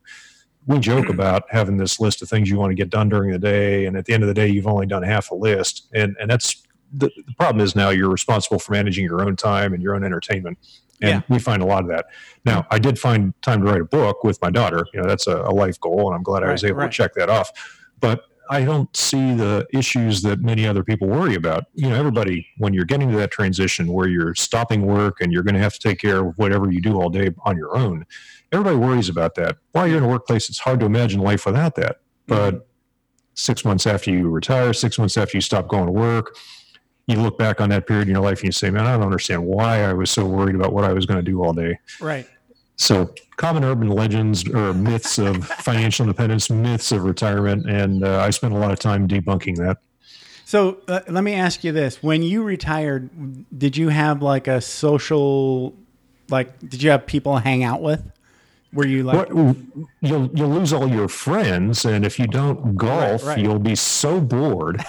[SPEAKER 5] We joke about having this list of things you want to get done during the day, and at the end of the day, you've only done half a list. And and that's the, the problem is now you're responsible for managing your own time and your own entertainment. And
[SPEAKER 1] Yeah.
[SPEAKER 5] we find a lot of that. Now, I did find time to write a book with my daughter. You know, that's a, a life goal, and I'm glad I was
[SPEAKER 1] Right,
[SPEAKER 5] able
[SPEAKER 1] right.
[SPEAKER 5] to check that off. But I don't see the issues that many other people worry about. You know, everybody, when you're getting to that transition where you're stopping work and you're going to have to take care of whatever you do all day on your own, everybody worries about that. While you're in a workplace, it's hard to imagine life without that. But mm-hmm. six months after you retire, six months after you stop going to work, you look back on that period in your life and you say, man, I don't understand why I was so worried about what I was going to do all day.
[SPEAKER 1] Right.
[SPEAKER 5] So, common urban legends or myths of financial independence, myths of retirement, and uh, I spent a lot of time debunking that.
[SPEAKER 1] So uh, let me ask you this: When you retired, did you have like a social, like, did you have people to hang out with? Were you like?
[SPEAKER 5] You'll you'll lose all your friends, and if you don't golf,
[SPEAKER 1] right.
[SPEAKER 5] you'll be so bored.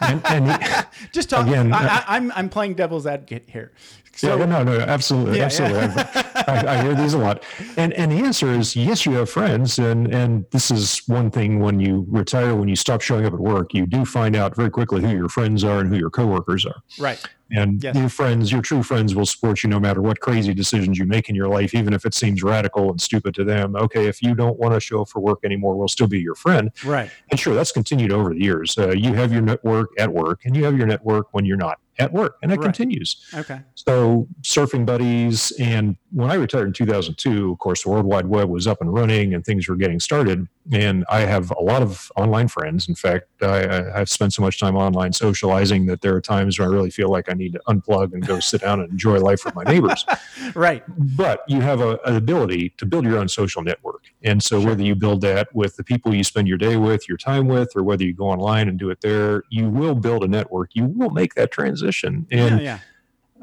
[SPEAKER 5] and, and <laughs>
[SPEAKER 1] Just talk.
[SPEAKER 5] again,
[SPEAKER 1] I,
[SPEAKER 5] uh,
[SPEAKER 1] I, I'm I'm playing devil's advocate here. So,
[SPEAKER 5] yeah, no, no, absolutely,
[SPEAKER 1] Yeah,
[SPEAKER 5] absolutely. I, I hear these a lot, and and the answer is yes. You have friends, and and this is one thing when you retire, when you stop showing up at work, you do find out very quickly who your friends are and who your coworkers are.
[SPEAKER 1] right.
[SPEAKER 5] And
[SPEAKER 1] Yes.
[SPEAKER 5] your friends, your true friends, will support you no matter what crazy decisions you make in your life, even if it seems radical and stupid to them. Okay, if you don't want to show up for work anymore, we'll still be your friend.
[SPEAKER 1] Right.
[SPEAKER 5] And sure, that's continued over the years. Uh, you have your network at work, and you have your network when you're not at work, and that
[SPEAKER 1] Right.
[SPEAKER 5] continues.
[SPEAKER 1] Okay.
[SPEAKER 5] So, surfing buddies. And when I retired in 2002, of course, the World Wide Web was up and running and things were getting started. And I have a lot of online friends. In fact, I, I've spent so much time online socializing that there are times where I really feel like I need to unplug and go <laughs> sit down and enjoy life with my neighbors. <laughs>
[SPEAKER 1] Right.
[SPEAKER 5] But you have a, an ability to build your own social network. And so, whether you build that with the people you spend your day with, your time with, or whether you go online and do it there, you will build a network. You will make that transition. And
[SPEAKER 1] yeah. Yeah.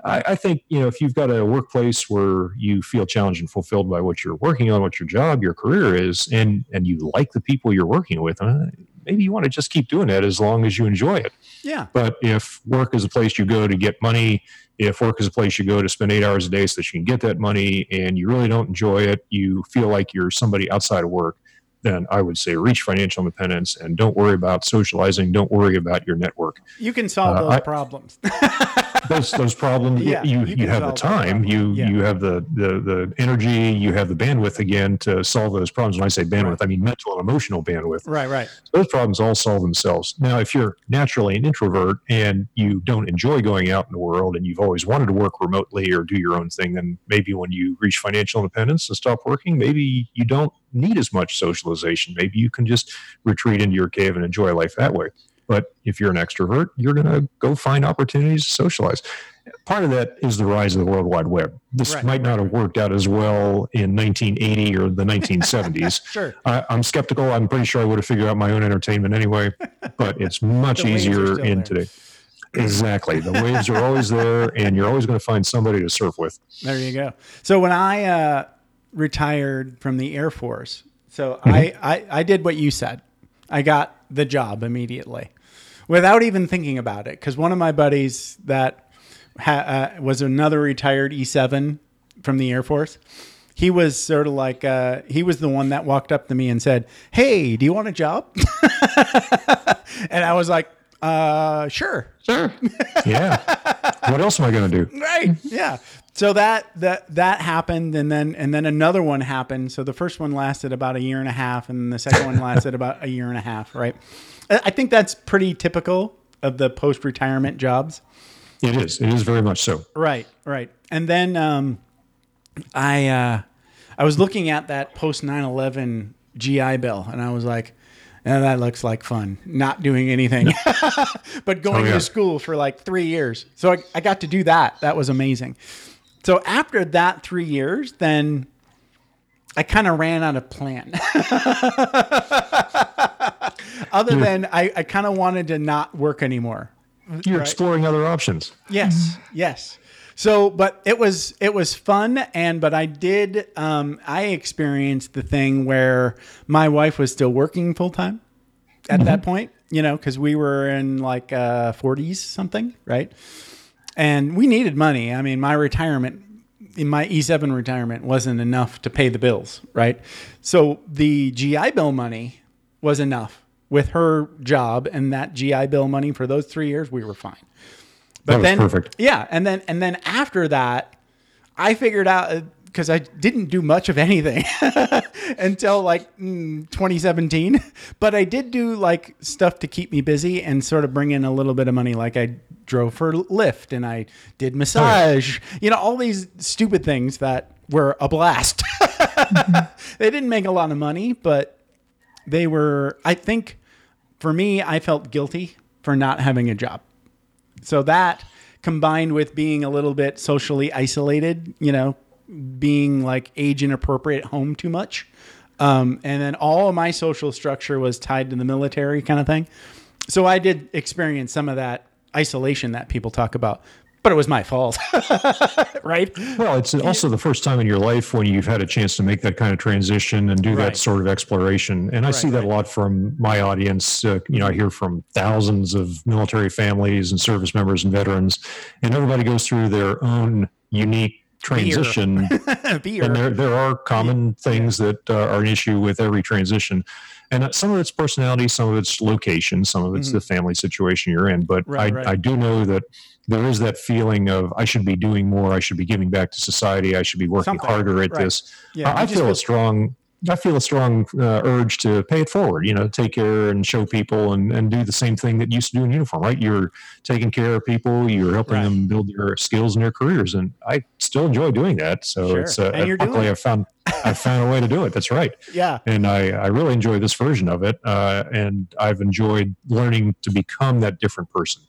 [SPEAKER 5] I, I think you know if you've got a workplace where you feel challenged and fulfilled by what you're working on, what your job, your career is, and and you like the people you're working with, uh, maybe you want to just keep doing that as long as you enjoy it.
[SPEAKER 1] Yeah.
[SPEAKER 5] But if work is a place you go to get money, if work is a place you go to spend eight hours a day so that you can get that money, and you really don't enjoy it, you feel like you're somebody outside of work, then I would say reach financial independence and don't worry about socializing. Don't worry about your network
[SPEAKER 1] You can solve
[SPEAKER 5] Uh,
[SPEAKER 1] those
[SPEAKER 5] I-
[SPEAKER 1] problems. <laughs>
[SPEAKER 5] those those problems
[SPEAKER 1] Yeah,
[SPEAKER 5] you
[SPEAKER 1] you
[SPEAKER 5] you, have the time you
[SPEAKER 1] Yeah.
[SPEAKER 5] you have the, the the energy you have the bandwidth again to solve those problems when i say bandwidth i mean mental and emotional bandwidth
[SPEAKER 1] right. Right.
[SPEAKER 5] those problems all solve themselves now if you're naturally an introvert and you don't enjoy going out in the world and you've always wanted to work remotely or do your own thing then maybe when you reach financial independence and stop working maybe you don't need as much socialization maybe you can just retreat into your cave and enjoy life that way but if you're an extrovert, you're going to go find opportunities to socialize. Part of that is the rise of the World Wide Web. This
[SPEAKER 1] Right,
[SPEAKER 5] might not have worked out as well in 1980 or the 1970s. <laughs>
[SPEAKER 1] Sure.
[SPEAKER 5] I, I'm skeptical. I'm pretty sure I would have figured out my own entertainment anyway, but it's <laughs> much
[SPEAKER 1] The waves are
[SPEAKER 5] easier in
[SPEAKER 1] there.
[SPEAKER 5] today. Exactly. The waves are always there, and you're always going to find somebody to surf with.
[SPEAKER 1] There you go. So when I uh, retired from the Air Force, so
[SPEAKER 5] Mm-hmm.
[SPEAKER 1] I, I I did what you said. I got the job immediately, without even thinking about it. Because one of my buddies that ha- uh, was another retired E7 from the Air Force. He was sort of like uh, he was the one that walked up to me and said, "Hey, do you want a job?" <laughs> and I was like, uh, "Sure."
[SPEAKER 4] Sure.
[SPEAKER 5] Yeah. what else am I going to do?
[SPEAKER 1] right yeah so that that that happened and then and then another one happened so the first one lasted about a year and a half and the second one lasted about a year and a half right i think that's pretty typical of the post-retirement jobs
[SPEAKER 5] It is. It is very much so.
[SPEAKER 1] right right and then um i uh i was looking at that post 9-11 gi bill and i was like "Eh, that looks like fun not doing anything. <laughs> But going
[SPEAKER 5] Oh, yeah.
[SPEAKER 1] to school for like three years. So I, I got to do that. That was amazing. So after that three years then i kind of ran out of plan. <laughs> Other than i, I kind of wanted to not work anymore.
[SPEAKER 5] You're
[SPEAKER 1] Right.
[SPEAKER 5] exploring other options.
[SPEAKER 1] Yes, yes. So, but it was it was fun, and but I did um, I experienced the thing where my wife was still working full time at that point, you know, because we were in like uh, 40s something, right? And we needed money. I mean, my retirement in my E7 retirement wasn't enough to pay the bills, right? So the GI Bill money was enough with her job and that GI Bill money for those three years, we were fine. But
[SPEAKER 5] That was
[SPEAKER 1] then,
[SPEAKER 5] perfect.
[SPEAKER 1] yeah, and then and then after that, I figured out because I didn't do much of anything <laughs> until like mm, 2017, but I did do like stuff to keep me busy and sort of bring in a little bit of money. Like I drove for Lyft and I did massage, you know, all these stupid things that were a blast. <laughs> they didn't make a lot of money, but they were. I think for me, I felt guilty for not having a job. So that combined with being a little bit socially isolated, you know, being like age inappropriate at home too much. Um, and then all of my social structure was tied to the military kind of thing. So I did experience some of that isolation that people talk about. But it was my fault, <laughs> right?
[SPEAKER 5] Well, it's also the first time in your life when you've had a chance to make that kind of transition and do
[SPEAKER 1] Right.
[SPEAKER 5] that sort of exploration. And I see that a lot from my audience. Uh, you know, I hear from thousands of military families and service members and veterans, and everybody goes through their own unique transition.
[SPEAKER 1] Beer. <laughs> <laughs>
[SPEAKER 5] And there, there are common things that uh, are an issue with every transition. And uh, some of it's personality, some of it's location, some of it's the family situation you're in. But
[SPEAKER 1] Mm-hmm. Right,
[SPEAKER 5] I,
[SPEAKER 1] right.
[SPEAKER 5] I do know that there is that feeling of I should be doing more, I should be giving back to society, I should be working
[SPEAKER 1] Something,
[SPEAKER 5] harder at
[SPEAKER 1] right.
[SPEAKER 5] this.
[SPEAKER 1] Yeah,
[SPEAKER 5] I, I feel a strong. I feel a strong uh, urge to pay it forward. You know, take care and show people, and, and do the same thing that you used to do in uniform. Right? You're taking care of people. You're helping
[SPEAKER 1] Right.
[SPEAKER 5] them build their skills and their careers, and I still enjoy doing that. So
[SPEAKER 1] Sure.
[SPEAKER 5] it's uh,
[SPEAKER 1] And you're
[SPEAKER 5] luckily. I've found I've found a way to do it. That's right
[SPEAKER 1] Yeah.
[SPEAKER 5] and I, I really enjoy this version of it. Uh, and I've enjoyed learning to become that different person.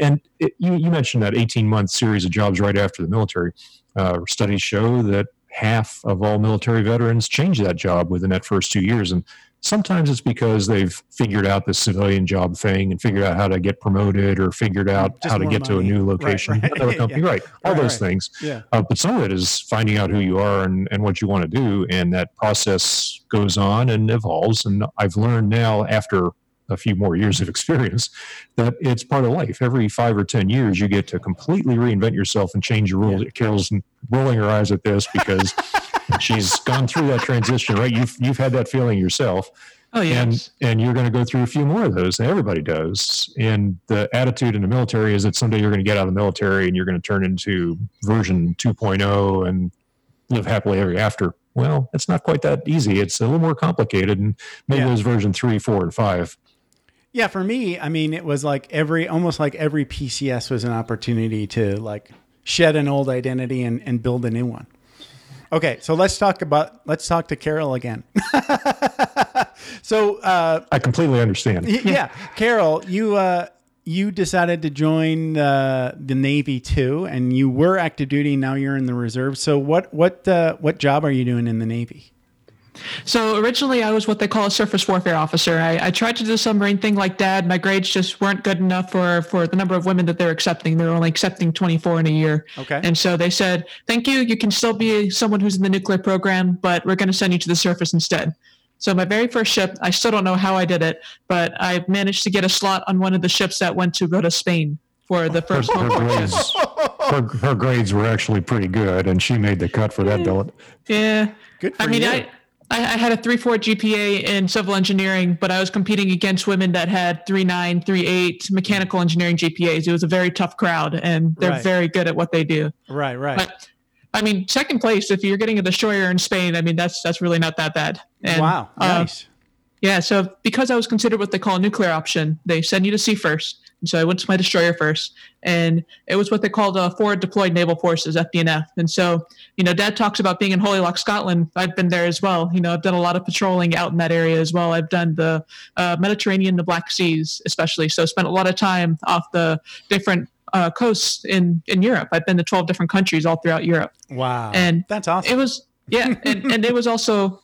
[SPEAKER 5] And it, you, you mentioned that 18 month series of jobs right after the military. Uh, studies show that half of all military veterans change that job within that first two years. And sometimes it's because they've figured out the civilian job thing and figured out how to get promoted or figured out
[SPEAKER 1] Just
[SPEAKER 5] how to get to a new location,
[SPEAKER 1] right.
[SPEAKER 5] another company, <laughs>
[SPEAKER 1] Yeah.
[SPEAKER 5] right? All
[SPEAKER 1] Right,
[SPEAKER 5] those
[SPEAKER 1] right.
[SPEAKER 5] things.
[SPEAKER 1] Yeah.
[SPEAKER 5] Uh, but some of it is finding out who you are and, and what you want to do. And that process goes on and evolves. And I've learned now, after a few more years of experience, that it's part of life. Every five or 10 years, you get to completely reinvent yourself and change your rules. Carol's rolling her eyes at this because <laughs> she's gone through that transition, right? You've, you've had that feeling yourself.
[SPEAKER 4] Oh, yes.
[SPEAKER 5] And, and you're going to go through a few more of those. Everybody does. And the attitude in the military is that someday you're going to get out of the military and you're going to turn into version 2.0 and live happily ever after. Well, it's not quite that easy. It's a little more complicated. And maybe
[SPEAKER 1] Yeah.
[SPEAKER 5] there's version three, four, and five.
[SPEAKER 1] Yeah, for me, I mean, it was like every almost like every PCS was an opportunity to like shed an old identity and, and build a new one. Okay, so let's talk about let's talk to Carol again. <laughs> so uh,
[SPEAKER 5] I completely understand. <laughs>
[SPEAKER 1] yeah, Carol, you uh, you decided to join uh, the Navy too, and you were active duty. Now you're in the reserve. So what what uh, what job are you doing in the Navy?
[SPEAKER 4] So originally, I was what they call a surface warfare officer. I, I tried to do the submarine thing like Dad. My grades just weren't good enough for for the number of women that they're accepting. They're only accepting 24 in a year.
[SPEAKER 1] Okay.
[SPEAKER 4] And so they said, "Thank you. You can still be someone who's in the nuclear program, but we're going to send you to the surface instead." So my very first ship, I still don't know how I did it, but I managed to get a slot on one of the ships that went to go to Spain for the
[SPEAKER 5] Her,
[SPEAKER 4] first.
[SPEAKER 5] her, grades, her, her grades were actually pretty good, and she made the cut for that billet.
[SPEAKER 4] Yeah.
[SPEAKER 1] Good for
[SPEAKER 4] I mean,
[SPEAKER 1] you.
[SPEAKER 4] I, I I had a 3.4 GPA in civil engineering, but I was competing against women that had 3.9, 3.8 mechanical engineering GPAs. It was a very tough crowd, and they're
[SPEAKER 1] Right.
[SPEAKER 4] very good at what they do.
[SPEAKER 1] right, right.
[SPEAKER 4] But I mean, second place, if you're getting a destroyer in Spain, I mean, that's that's really not that bad. And,
[SPEAKER 1] wow,
[SPEAKER 4] uh,
[SPEAKER 1] nice.
[SPEAKER 4] yeah, so because I was considered what they call a nuclear option, they send you to sea first. And so I went to my destroyer first, and it was what they called uh, Forward Deployed Naval Forces (FDNF). And so, you know, Dad talks about being in Holy Loch, Scotland. I've been there as well. You know, I've done a lot of patrolling out in that area as well. I've done the uh, Mediterranean, the Black Seas, especially. So spent a lot of time off the different uh, coasts in in Europe. I've been to 12 different countries all throughout Europe
[SPEAKER 1] Wow,
[SPEAKER 4] and
[SPEAKER 1] that's awesome.
[SPEAKER 4] it was yeah and, and it was also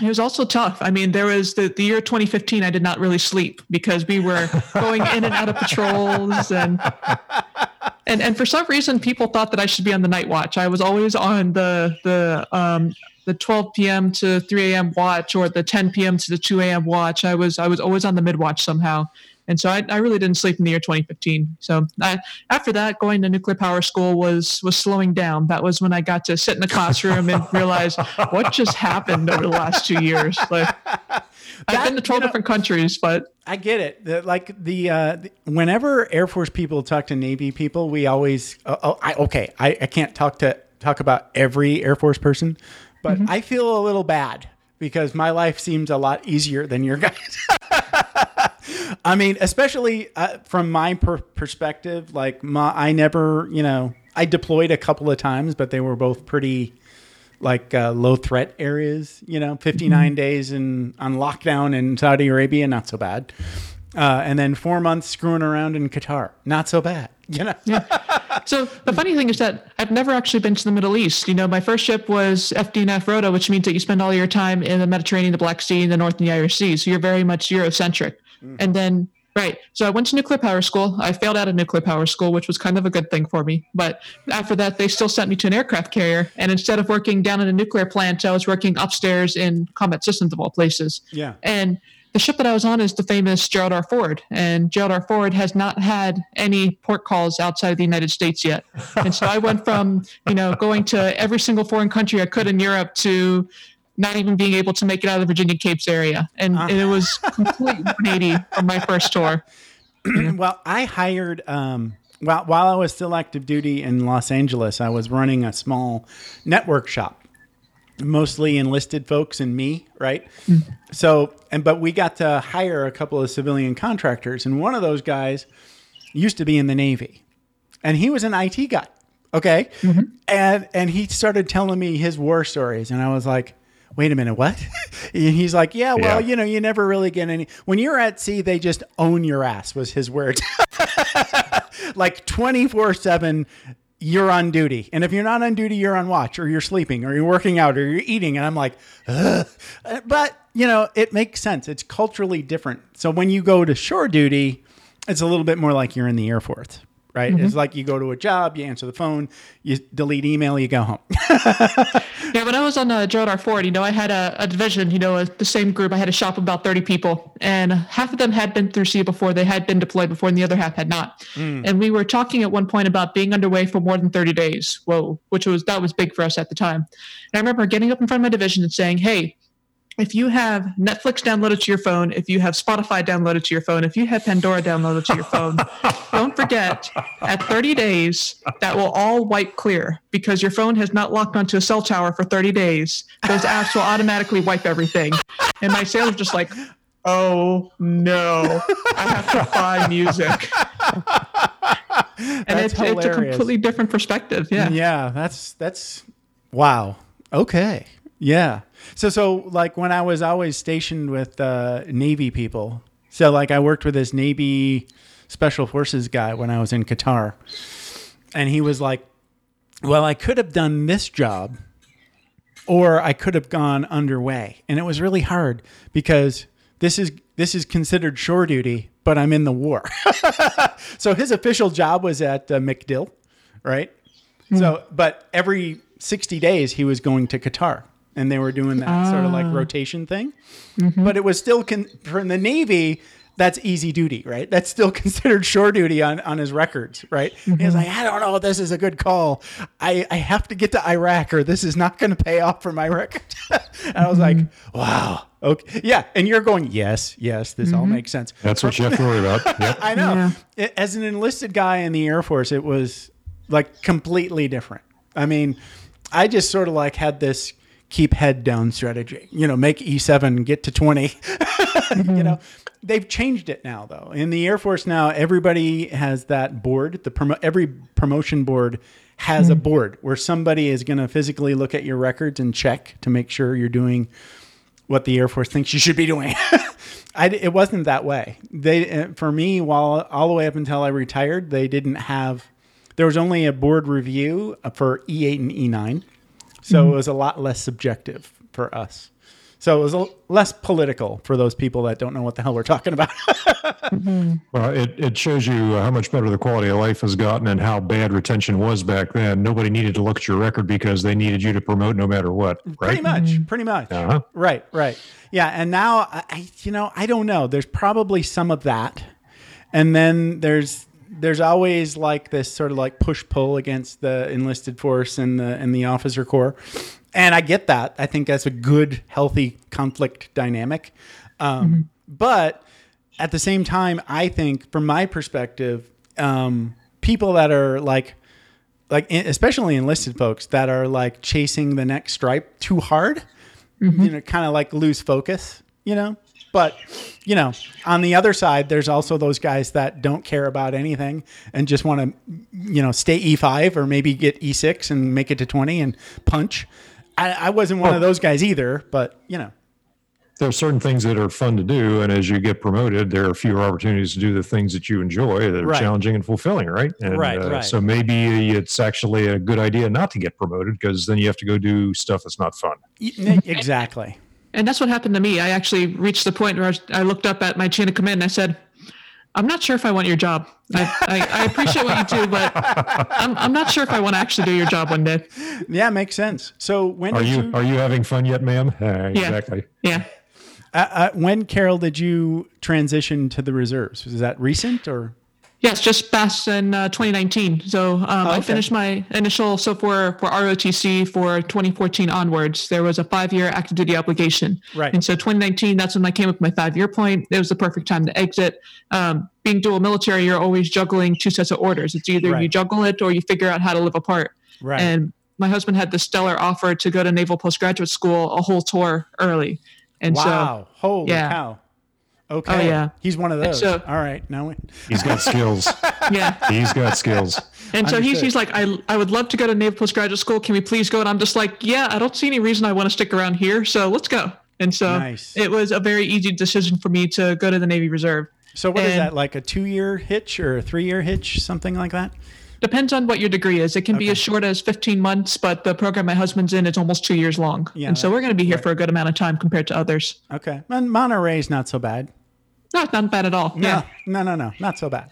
[SPEAKER 4] it was also tough i mean there was the, the year 2015 i did not really sleep because we were going in and out of patrols and and and for some reason people thought that i should be on the night watch i was always on the the um the 12 p.m. to 3 a.m. watch or the 10 p.m. to the 2 a.m. watch. I was I was always on the mid watch somehow, and so I, I really didn't sleep in the year 2015. So I, after that, going to nuclear power school was was slowing down. That was when I got to sit in the classroom and realize <laughs> what just happened over the last two years. Like I've been to 12 different countries, but
[SPEAKER 1] I get it. The, like the, uh, the whenever Air Force people talk to Navy people, we always oh, oh I okay. I, I can't talk to talk about every Air Force person, but I feel a little bad because my life seems a lot easier than your guys. <laughs> I mean, especially uh, from my per- perspective, like my, I never, you know, I deployed a couple of times, but they were both pretty like uh, low threat areas. You know, 59 days in on lockdown in Saudi Arabia, not so bad. Uh, and then four months screwing around in Qatar, not so bad. You know,
[SPEAKER 4] So the funny thing is that I've never actually been to the Middle East. You know, my first ship was FDNF Rota, which means that you spend all your time in the Mediterranean, the Black Sea, and the North and the Irish Sea. So you're very much Eurocentric. Mm. And then Right. So I went to nuclear power school. I failed out of nuclear power school, which was kind of a good thing for me. But after that, they still sent me to an aircraft carrier. And instead of working down in a nuclear plant, I was working upstairs in combat systems of all places.
[SPEAKER 1] Yeah.
[SPEAKER 4] And the ship that I was on is the famous Gerald R. Ford. And Gerald R. Ford has not had any port calls outside of the United States yet. And so I went from, you know, going to every single foreign country I could in Europe to not even being able to make it out of the Virginia Capes area. And, and it was complete 180 from my first tour. <clears throat>
[SPEAKER 1] well, I hired um, while while I was still active duty in Los Angeles. I was running a small network shop, mostly enlisted folks and me, right? Hmm. So, and but we got to hire a couple of civilian contractors, and one of those guys used to be in the Navy, and he was an IT guy. Okay, mm-hmm. and and he started telling me his war stories, and I was like. Wait a minute, what? <laughs> and he's like, yeah, well,
[SPEAKER 5] Yeah.
[SPEAKER 1] you know, you never really get any. When you're at sea, they just own your ass, was his word. <laughs> like 24 7 you're on duty. And if you're not on duty you're on watch or you're sleeping or you're working out or you're eating. And i'm like Ugh. but you know it makes sense. It's culturally different. So when you go to shore duty it's a little bit more like you're in the air force right it's like you go to a job you answer the phone you delete email you go home <laughs>
[SPEAKER 4] Yeah, when I was on uh, Gerald R. Ford, you know, I had a, a division, you know, a, the same group. I had a shop of about 30 people, and half of them had been through sea before. They had been deployed before, and the other half had not. And we were talking at one point about being underway for more than 30 days. Whoa, which was that was big for us at the time. And I remember getting up in front of my division and saying, "Hey, if you have Netflix downloaded to your phone, if you have Spotify downloaded to your phone, if you have Pandora downloaded to your phone, <laughs> don't forget at 30 days that will all wipe clear because your phone has not locked onto a cell tower for 30 days. Those apps will automatically wipe everything. And my sales just like, oh no, I have to buy music. and
[SPEAKER 1] That's
[SPEAKER 4] it's, it's a completely different perspective. Yeah.
[SPEAKER 1] Yeah, that's that's wow. Okay. Yeah. So so like when I was always stationed with uh, Navy people. So like I worked with this Navy special forces guy when I was in Qatar. And he was like, "Well, I could have done this job or I could have gone underway." And it was really hard because this is this is considered shore duty, but I'm in the war. <laughs> so his official job was at uh, MacDill, right? So, but every 60 days he was going to Qatar and they were doing that sort of like ah. rotation thing. Mm-hmm. But it was still con- for the Navy, that's easy duty, right? That's still <laughs> considered shore duty on, on his records, right? He was mm-hmm. like, I don't know, this is a good call. I, I have to get to Iraq or this is not going to pay off for my <laughs> record. and I was like, mm-hmm. wow. Okay. Yeah. And you're going, yes, yes, this all makes sense.
[SPEAKER 5] That's what you have to worry about. <laughs> Yep.
[SPEAKER 1] I know.
[SPEAKER 4] Yeah.
[SPEAKER 1] As an enlisted guy in the Air Force, it was like completely different. I mean, I just sort of like had this keep head down strategy. You know, make E7 get to 20. <laughs> you mm-hmm. know, they've changed it now though. In the Air Force now, everybody has that board. The promo- every promotion board has a mm-hmm. board where somebody is going to physically look at your records and check to make sure you're doing what the Air Force thinks you should be doing. <laughs> I, it wasn't that way. They, uh, for me, while all the way up until I retired, they didn't have. There was only a board review uh, for E8 and E9, so mm-hmm. it was a lot less subjective for us. So it was a, less political for those people that don't know what the hell we're talking about. Mm-hmm. <laughs>
[SPEAKER 5] Well, it, it shows you uh, how much better the quality of life has gotten and how bad retention was back then. Nobody needed to look at your record because they needed you to promote no matter what, mm,
[SPEAKER 1] Pretty
[SPEAKER 5] right?
[SPEAKER 1] much. Mm-hmm. Pretty much.
[SPEAKER 5] Uh-huh.
[SPEAKER 1] Right. Right. Yeah. And now, I, I- you know, I don't know. There's probably some of that, and then there's there's always like this sort of like push pull against the enlisted force and the and the officer corps, and I get that. I think that's a good, healthy conflict dynamic. Um, But at the same time, I think, from my perspective, um, people that are like like especially enlisted folks that are like chasing the next stripe too hard you know kind of like lose focus you know but you know on the other side there's also those guys that don't care about anything and just want to you know stay e5 or maybe get e6 and make it to 20 and punch i, I wasn't one of those guys either but you know
[SPEAKER 5] There are certain things that are fun to do, and as you get promoted, there are fewer opportunities to do the things that you enjoy that are
[SPEAKER 1] Right.
[SPEAKER 5] challenging and fulfilling, right? And, uh,
[SPEAKER 1] Right, right.
[SPEAKER 5] So maybe it's actually a good idea not to get promoted because then you have to go do stuff that's not fun.
[SPEAKER 1] Exactly
[SPEAKER 4] And that's what happened to me. I actually reached the point where I, was, I looked up at my chain of command and I said, I'm not sure if I want your job. I, I, I appreciate what you do, but I'm, I'm not sure if I want to actually do your job one day.
[SPEAKER 1] Yeah, makes sense. So when
[SPEAKER 5] Are
[SPEAKER 1] did
[SPEAKER 5] you are you having fun yet, ma'am? <laughs> Uh, Exactly.
[SPEAKER 4] Yeah.
[SPEAKER 1] Uh, uh, when Carol did you transition to the reserves? Was that recent or?
[SPEAKER 4] Yes, just passed in uh, 2019. So um, I
[SPEAKER 1] okay.
[SPEAKER 4] finished my initial. So for for ROTC for 2014 onwards, there was a five year active duty obligation.
[SPEAKER 1] Right.
[SPEAKER 4] And so 2019, that's when I came up with my five year point. It was the perfect time to exit. Um, being dual military, you're always juggling two sets of orders. It's either you juggle it or you figure out how to live apart.
[SPEAKER 1] Right.
[SPEAKER 4] And my husband had the stellar offer to go to Naval Postgraduate School a whole tour early. And
[SPEAKER 1] wow!
[SPEAKER 4] so
[SPEAKER 1] Holy
[SPEAKER 4] yeah.
[SPEAKER 1] cow! Okay.
[SPEAKER 4] Oh, yeah.
[SPEAKER 1] He's one of those.
[SPEAKER 4] so-
[SPEAKER 1] All right. Now we.
[SPEAKER 5] He's got skills. <laughs>
[SPEAKER 4] yeah.
[SPEAKER 5] He's got skills.
[SPEAKER 4] And so he's, he's like, I, I would love to go to Naval Postgraduate School. Can we please go? And I'm just like, yeah, I don't see any reason I want to stick around here. So let's go. And so
[SPEAKER 1] Nice.
[SPEAKER 4] it was a very easy decision for me to go to the Navy Reserve.
[SPEAKER 1] So what is
[SPEAKER 4] And-
[SPEAKER 1] that? Like a two-year hitch or a three-year hitch? Something like that?
[SPEAKER 4] Depends on what your degree is. It can be as short as 15 months, but the program my husband's in is almost two years long.
[SPEAKER 1] Yeah,
[SPEAKER 4] and so we're going to be here
[SPEAKER 1] right.
[SPEAKER 4] for a good amount of time compared to others.
[SPEAKER 1] Okay. And Monterey's not so bad.
[SPEAKER 4] Not, not bad at all.
[SPEAKER 1] No,
[SPEAKER 4] Yeah.
[SPEAKER 1] no, no, no, not so bad.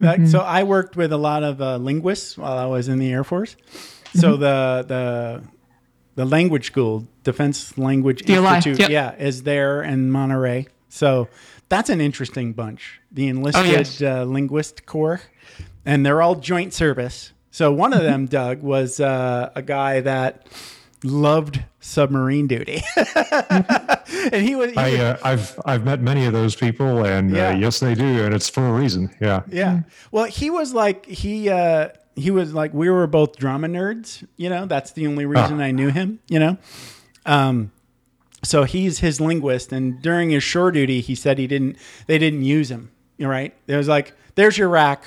[SPEAKER 1] Like, so I worked with a lot of uh, linguists while I was in the Air Force. So the the the language school, Defense Language
[SPEAKER 4] DLI,
[SPEAKER 1] Institute,
[SPEAKER 4] yep.
[SPEAKER 1] yeah, is there in Monterey. So that's an interesting bunch. The enlisted
[SPEAKER 4] yes.
[SPEAKER 1] uh, linguist corps, and they're all joint service. So one of them, <laughs> Doug, was uh, a guy that loved submarine duty, <laughs> and he was. He
[SPEAKER 5] I
[SPEAKER 1] was-
[SPEAKER 5] uh, I've I've met many of those people, and
[SPEAKER 1] Yeah.
[SPEAKER 5] uh, yes, they do, and it's for a reason. Yeah.
[SPEAKER 1] Yeah. Well, he was like he uh he was like we were both drama nerds, you know. That's the only reason I knew him, you know. Um so he's his linguist and during his shore duty he said he didn't they didn't use him, you know, right? It was like there's your rack.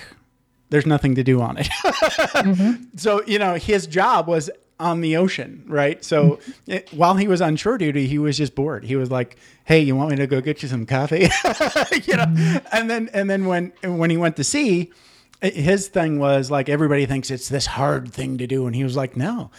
[SPEAKER 1] There's nothing to do on it. <laughs> So, you know, his job was on the ocean, right? So mm-hmm. it, while he was on shore duty, he was just bored. He was like, "Hey, you want me to go get you some coffee?" <laughs> you know. Mm-hmm. And then and then when when he went to sea, his thing was like everybody thinks it's this hard thing to do, and he was like, "No,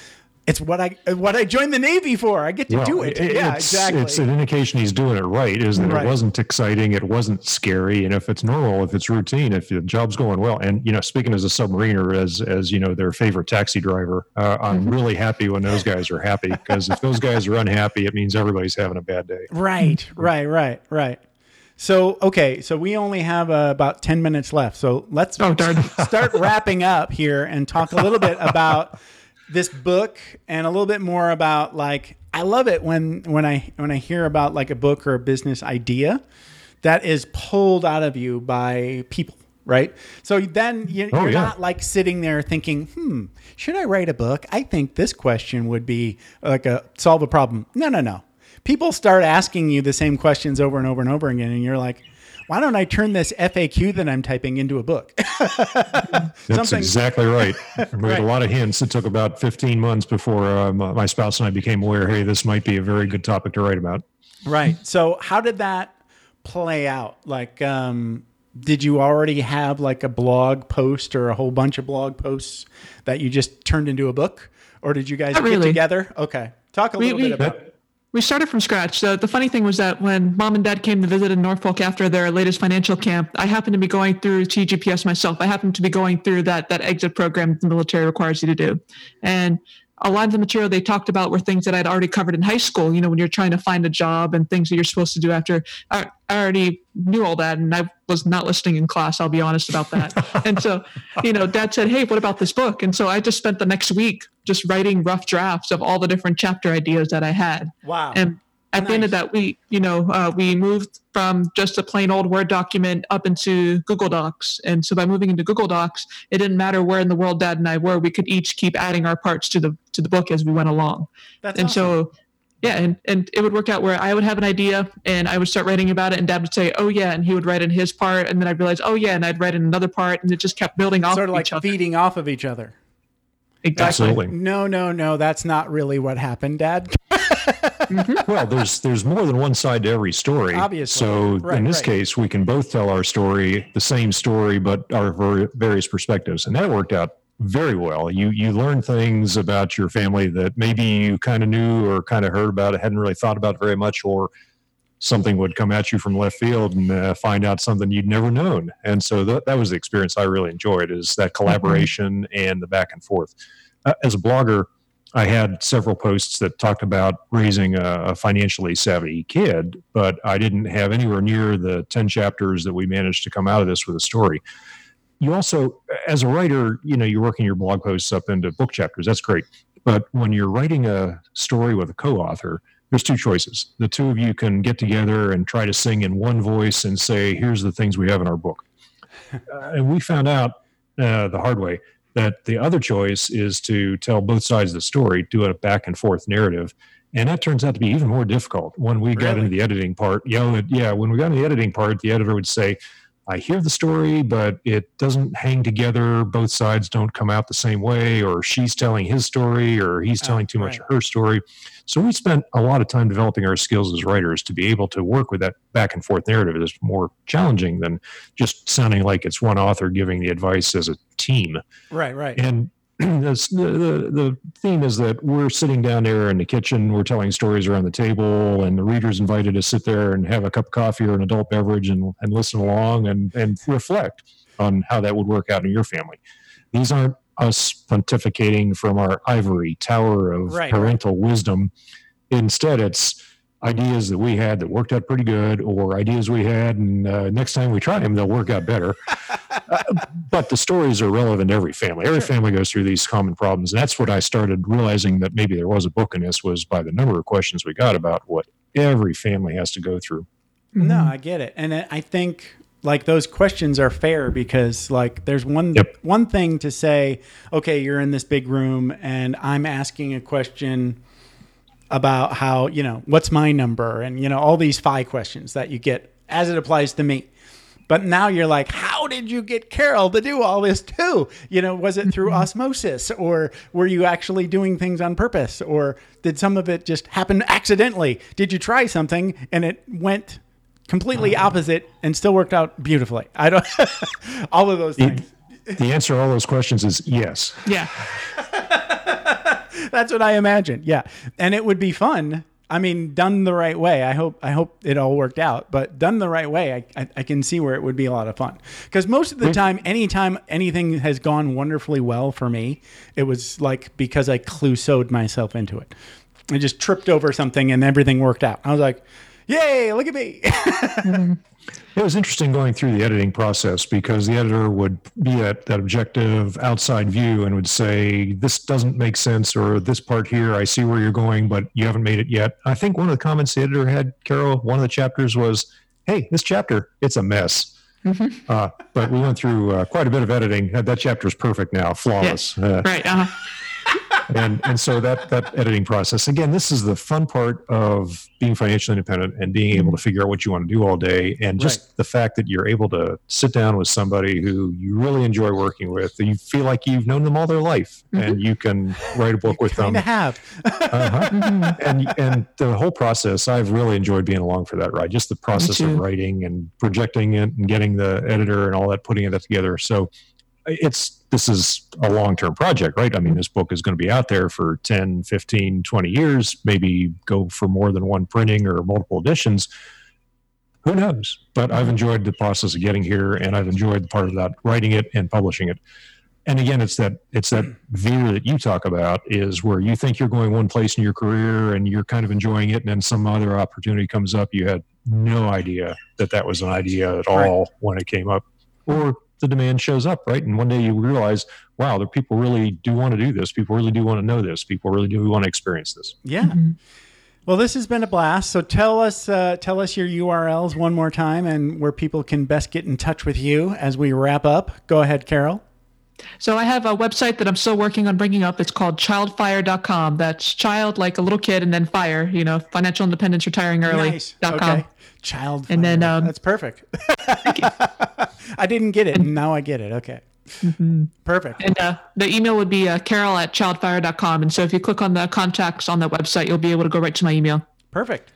[SPEAKER 1] it's what I what I joined the Navy for. I get to do it."
[SPEAKER 5] it-
[SPEAKER 1] yeah,
[SPEAKER 5] it's,
[SPEAKER 1] exactly.
[SPEAKER 5] It's an indication he's doing it right. Is that
[SPEAKER 1] Right.
[SPEAKER 5] it wasn't exciting, it wasn't scary, and if it's normal, if it's routine, if the job's going well, and you know, speaking as a submariner, as as you know, their favorite taxi driver, uh, I'm
[SPEAKER 1] Mm-hmm.
[SPEAKER 5] really happy when those guys are happy because if those guys are unhappy, it means everybody's having a bad day.
[SPEAKER 1] Right, right, right, right. So, okay, so we only have uh, about 10 minutes left. So let's
[SPEAKER 4] Oh,
[SPEAKER 1] start wrapping up here and talk a little bit about <laughs> this book and a little bit more about like I love it when when I when I hear about like a book or a business idea that is pulled out of you by people, right? So then you,
[SPEAKER 5] Oh,
[SPEAKER 1] you're
[SPEAKER 5] yeah.
[SPEAKER 1] not like sitting there thinking, "Hmm, should I write a book? I think this question would be like a solve a problem." No, no, no. People start asking you the same questions over and over and over again, and you're like, "Why don't I turn this FAQ that I'm typing into a book?" <laughs>
[SPEAKER 5] That's
[SPEAKER 1] Something-
[SPEAKER 5] exactly right. We
[SPEAKER 1] Right.
[SPEAKER 5] had a lot of hints. It took about 15 months before uh, my my spouse and I became aware. Hey, this might be a very good topic to write about.
[SPEAKER 1] Right. So how did that play out? Like, um, did you already have like a blog post or a whole bunch of blog posts that you just turned into a book, or did you guys
[SPEAKER 4] Not
[SPEAKER 1] get
[SPEAKER 4] really.
[SPEAKER 1] together? Okay, talk a
[SPEAKER 4] We-
[SPEAKER 1] little
[SPEAKER 4] we-
[SPEAKER 1] bit about. it.
[SPEAKER 4] We started from scratch. The funny thing was that when mom and dad came to visit in Norfolk after their latest financial camp, I happened to be going through TGPS myself. I happened to be going through that that exit program the military requires you to do, and a lot of the material they talked about were things that I'd already covered in high school. You know, when you're trying to find a job and things that you're supposed to do after. I, I already knew all that, and I was not listening in class. I'll be honest about that. and so, you know, Dad said, "Hey, what about this book?" And so I just spent the next week just writing rough drafts of all the different chapter ideas that I had.
[SPEAKER 1] Wow.
[SPEAKER 4] And at the end of that, we, you know, uh, we moved from just a plain old Word document up into Google Docs. And so by moving into Google Docs, it didn't matter where in the world Dad and I were. We could each keep adding our parts to the to the book as we went along.
[SPEAKER 1] That's
[SPEAKER 4] and
[SPEAKER 1] awesome.
[SPEAKER 4] so, yeah, and and it would work out where I would have an idea and I would start writing about it, and Dad would say, "Oh yeah," and he would write in his part, and then I'd realize, "Oh yeah, and I'd write in another part, and it just kept building off
[SPEAKER 1] sort
[SPEAKER 4] of
[SPEAKER 1] of like
[SPEAKER 4] each other.
[SPEAKER 1] feeding off of each other.
[SPEAKER 4] Exactly.
[SPEAKER 5] Absolutely.
[SPEAKER 1] No, no, no. That's not really what happened, Dad. <laughs> Mm-hmm.
[SPEAKER 5] well, there's there's more than one side to every story.
[SPEAKER 1] Obviously.
[SPEAKER 5] So
[SPEAKER 1] Right,
[SPEAKER 5] in this
[SPEAKER 1] right.
[SPEAKER 5] case, we can both tell our story, the same story, but our ver- various perspectives, and that worked out very well. You you learn things about your family that maybe you kind of knew or kind of heard about, hadn't really thought about very much, or something would come at you from left field and uh, find out something you'd never known. And so that, that was the experience I really enjoyed is that collaboration and the back and forth. Uh, as a blogger, I had several posts that talked about raising a, a financially savvy kid, but I didn't have anywhere near the 10 chapters that we managed to come out of this with a story. You also, as a writer, you know, you're working your blog posts up into book chapters. That's great. But when you're writing a story with a co author, there's two choices. The two of you can get together and try to sing in one voice and say, here's the things we have in our book. uh, <laughs> and we found out uh, the hard way that the other choice is to tell both sides of the story, do a back and forth narrative. And that turns out to be even more difficult when we got into the editing part. Yeah, yeah, when we got into the editing part, the editor would say, I hear the story, but it doesn't hang together. Both sides don't come out the same way, or she's telling his story, or he's
[SPEAKER 1] Oh,
[SPEAKER 5] telling too much of her story. So we spent a lot of time developing our skills as writers to be able to work with that back and forth narrative. It's more challenging than just sounding like it's one author giving the advice as a team.
[SPEAKER 1] Right, right.
[SPEAKER 5] And <clears throat> the, the the theme is that we're sitting down there in the kitchen, we're telling stories around the table, and the reader's invited to sit there and have a cup of coffee or an adult beverage and, and listen along and, and reflect on how that would work out in your family. These aren't us pontificating from our ivory tower of
[SPEAKER 1] right.
[SPEAKER 5] parental wisdom. Instead, it's ideas that we had that worked out pretty good, or ideas we had, and uh, next time we try them, they'll work out better. <laughs> Uh, but the stories are relevant to every family. Every family goes through these common problems, and that's what I started realizing that maybe there was a book in this was by the number of questions we got about what every family has to go through.
[SPEAKER 1] No, I get it. And I I think like those questions are fair because like there's one one thing to say, okay, you're in this big room and I'm asking a question about how, you know, what's my number and you know, all these five questions that you get as it applies to me. But now you're like, how did you get Carol to do all this too? You know, was it through mm-hmm. osmosis or were you actually doing things on purpose or did some of it just happen accidentally? Did you try something and it went completely uh-huh. opposite and still worked out beautifully? I don't, <laughs> all of those things.
[SPEAKER 5] The answer to all those questions is yes.
[SPEAKER 4] Yeah. <laughs> <laughs>
[SPEAKER 1] That's what I imagine. Yeah. And it would be fun. I mean, done the right way. I hope I hope it all worked out, but done the right way, I, I, I can see where it would be a lot of fun. Because most of the mm-hmm. time, anytime anything has gone wonderfully well for me, it was like because I Clouseau'd myself into it. I just tripped over something and everything worked out. I was like, "Yay! Look at me!"
[SPEAKER 5] It was interesting going through the editing process because the editor would be at that objective outside view and would say, This doesn't make sense, or this part here, I see where you're going, but you haven't made it yet. I think one of the comments the editor had, Carol, one of the chapters was, Hey, this chapter, it's a mess. Uh, but we went through uh, quite a bit of editing. That, that chapter is perfect now, flawless. Uh,
[SPEAKER 4] Right. Uh-huh.
[SPEAKER 5] And and so that that editing process again this is the fun part of being financially independent and being able to figure out what you want to do all day. And just the fact that you're able to sit down with somebody who you really enjoy working with you feel like you've known them all their life and you can write a book with them.
[SPEAKER 1] Have.
[SPEAKER 5] uh-huh. and and the whole process i've really enjoyed being along for that ride just the process of writing and projecting it and getting the editor and all that putting it together. So it's this is a long-term project right? I mean this book is going to be out there for 10 15 20 years maybe go for more than one printing or multiple editions. Who knows? But i've enjoyed the process of getting here and i've enjoyed the part of that writing it and publishing it. And again it's that it's that veer that you talk about is where you think you're going one place in your career and you're kind of enjoying it and then some other opportunity comes up. You had no idea that that was an idea at all when it came up. Or the demand shows up right and one day you realize wow the people really do want to do this people really do want to know this people really do want to experience this
[SPEAKER 1] Yeah. Well, this has been a blast. So tell us, uh, tell us your URLs one more time and where people can best get in touch with you as we wrap up. Go ahead, Carol.
[SPEAKER 4] So I have a website that I'm still working on bringing up. It's called childfire.com. That's child like a little kid and then fire, you know, financial independence, retiring early.
[SPEAKER 1] Nice.
[SPEAKER 4] Dot
[SPEAKER 1] Okay.
[SPEAKER 4] Com.
[SPEAKER 1] Child.
[SPEAKER 4] And then, um,
[SPEAKER 1] That's perfect. <laughs> I didn't get it. and Now I get it. Okay. Perfect.
[SPEAKER 4] And uh, the email would be uh, carol at childfire.com. And so if you click on the contacts on that website, you'll be able to go right to my email.
[SPEAKER 1] Perfect.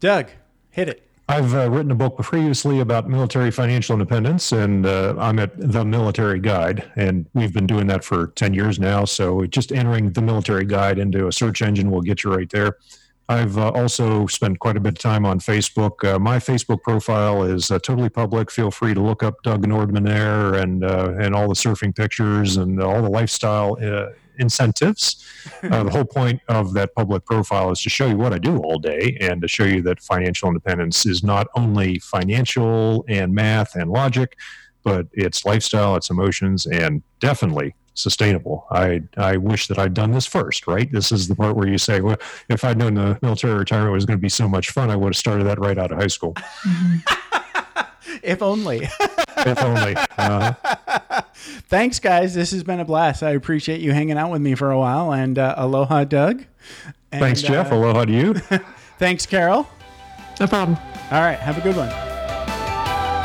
[SPEAKER 1] Doug, hit it.
[SPEAKER 5] I've uh, written a book previously about military financial independence, and uh, I'm at The Military Guide, and we've been doing that for 10 years now. So just entering The Military Guide into a search engine will get you right there. I've uh, also spent quite a bit of time on Facebook. Uh, my Facebook profile is uh, totally public. Feel free to look up Doug Nordman there and uh, and all the surfing pictures and all the lifestyle uh, incentives. <laughs> Uh, the whole point of that public profile is to show you what I do all day and to show you that financial independence is not only financial and math and logic, but it's lifestyle, it's emotions, and definitely sustainable. I I wish that I'd done this first, right? This is the part where you say, well, if I'd known the military retirement was going to be so much fun, I would have started that right out of high school. <laughs>
[SPEAKER 1] if only.
[SPEAKER 5] if only. Uh, <laughs>
[SPEAKER 1] Thanks, guys. This has been a blast. I appreciate you hanging out with me for a while. And uh, aloha, Doug. And,
[SPEAKER 5] thanks, Jeff.
[SPEAKER 1] uh,
[SPEAKER 5] Aloha to you. <laughs>
[SPEAKER 1] thanks, Carol.
[SPEAKER 4] No problem.
[SPEAKER 1] All right. Have a good one.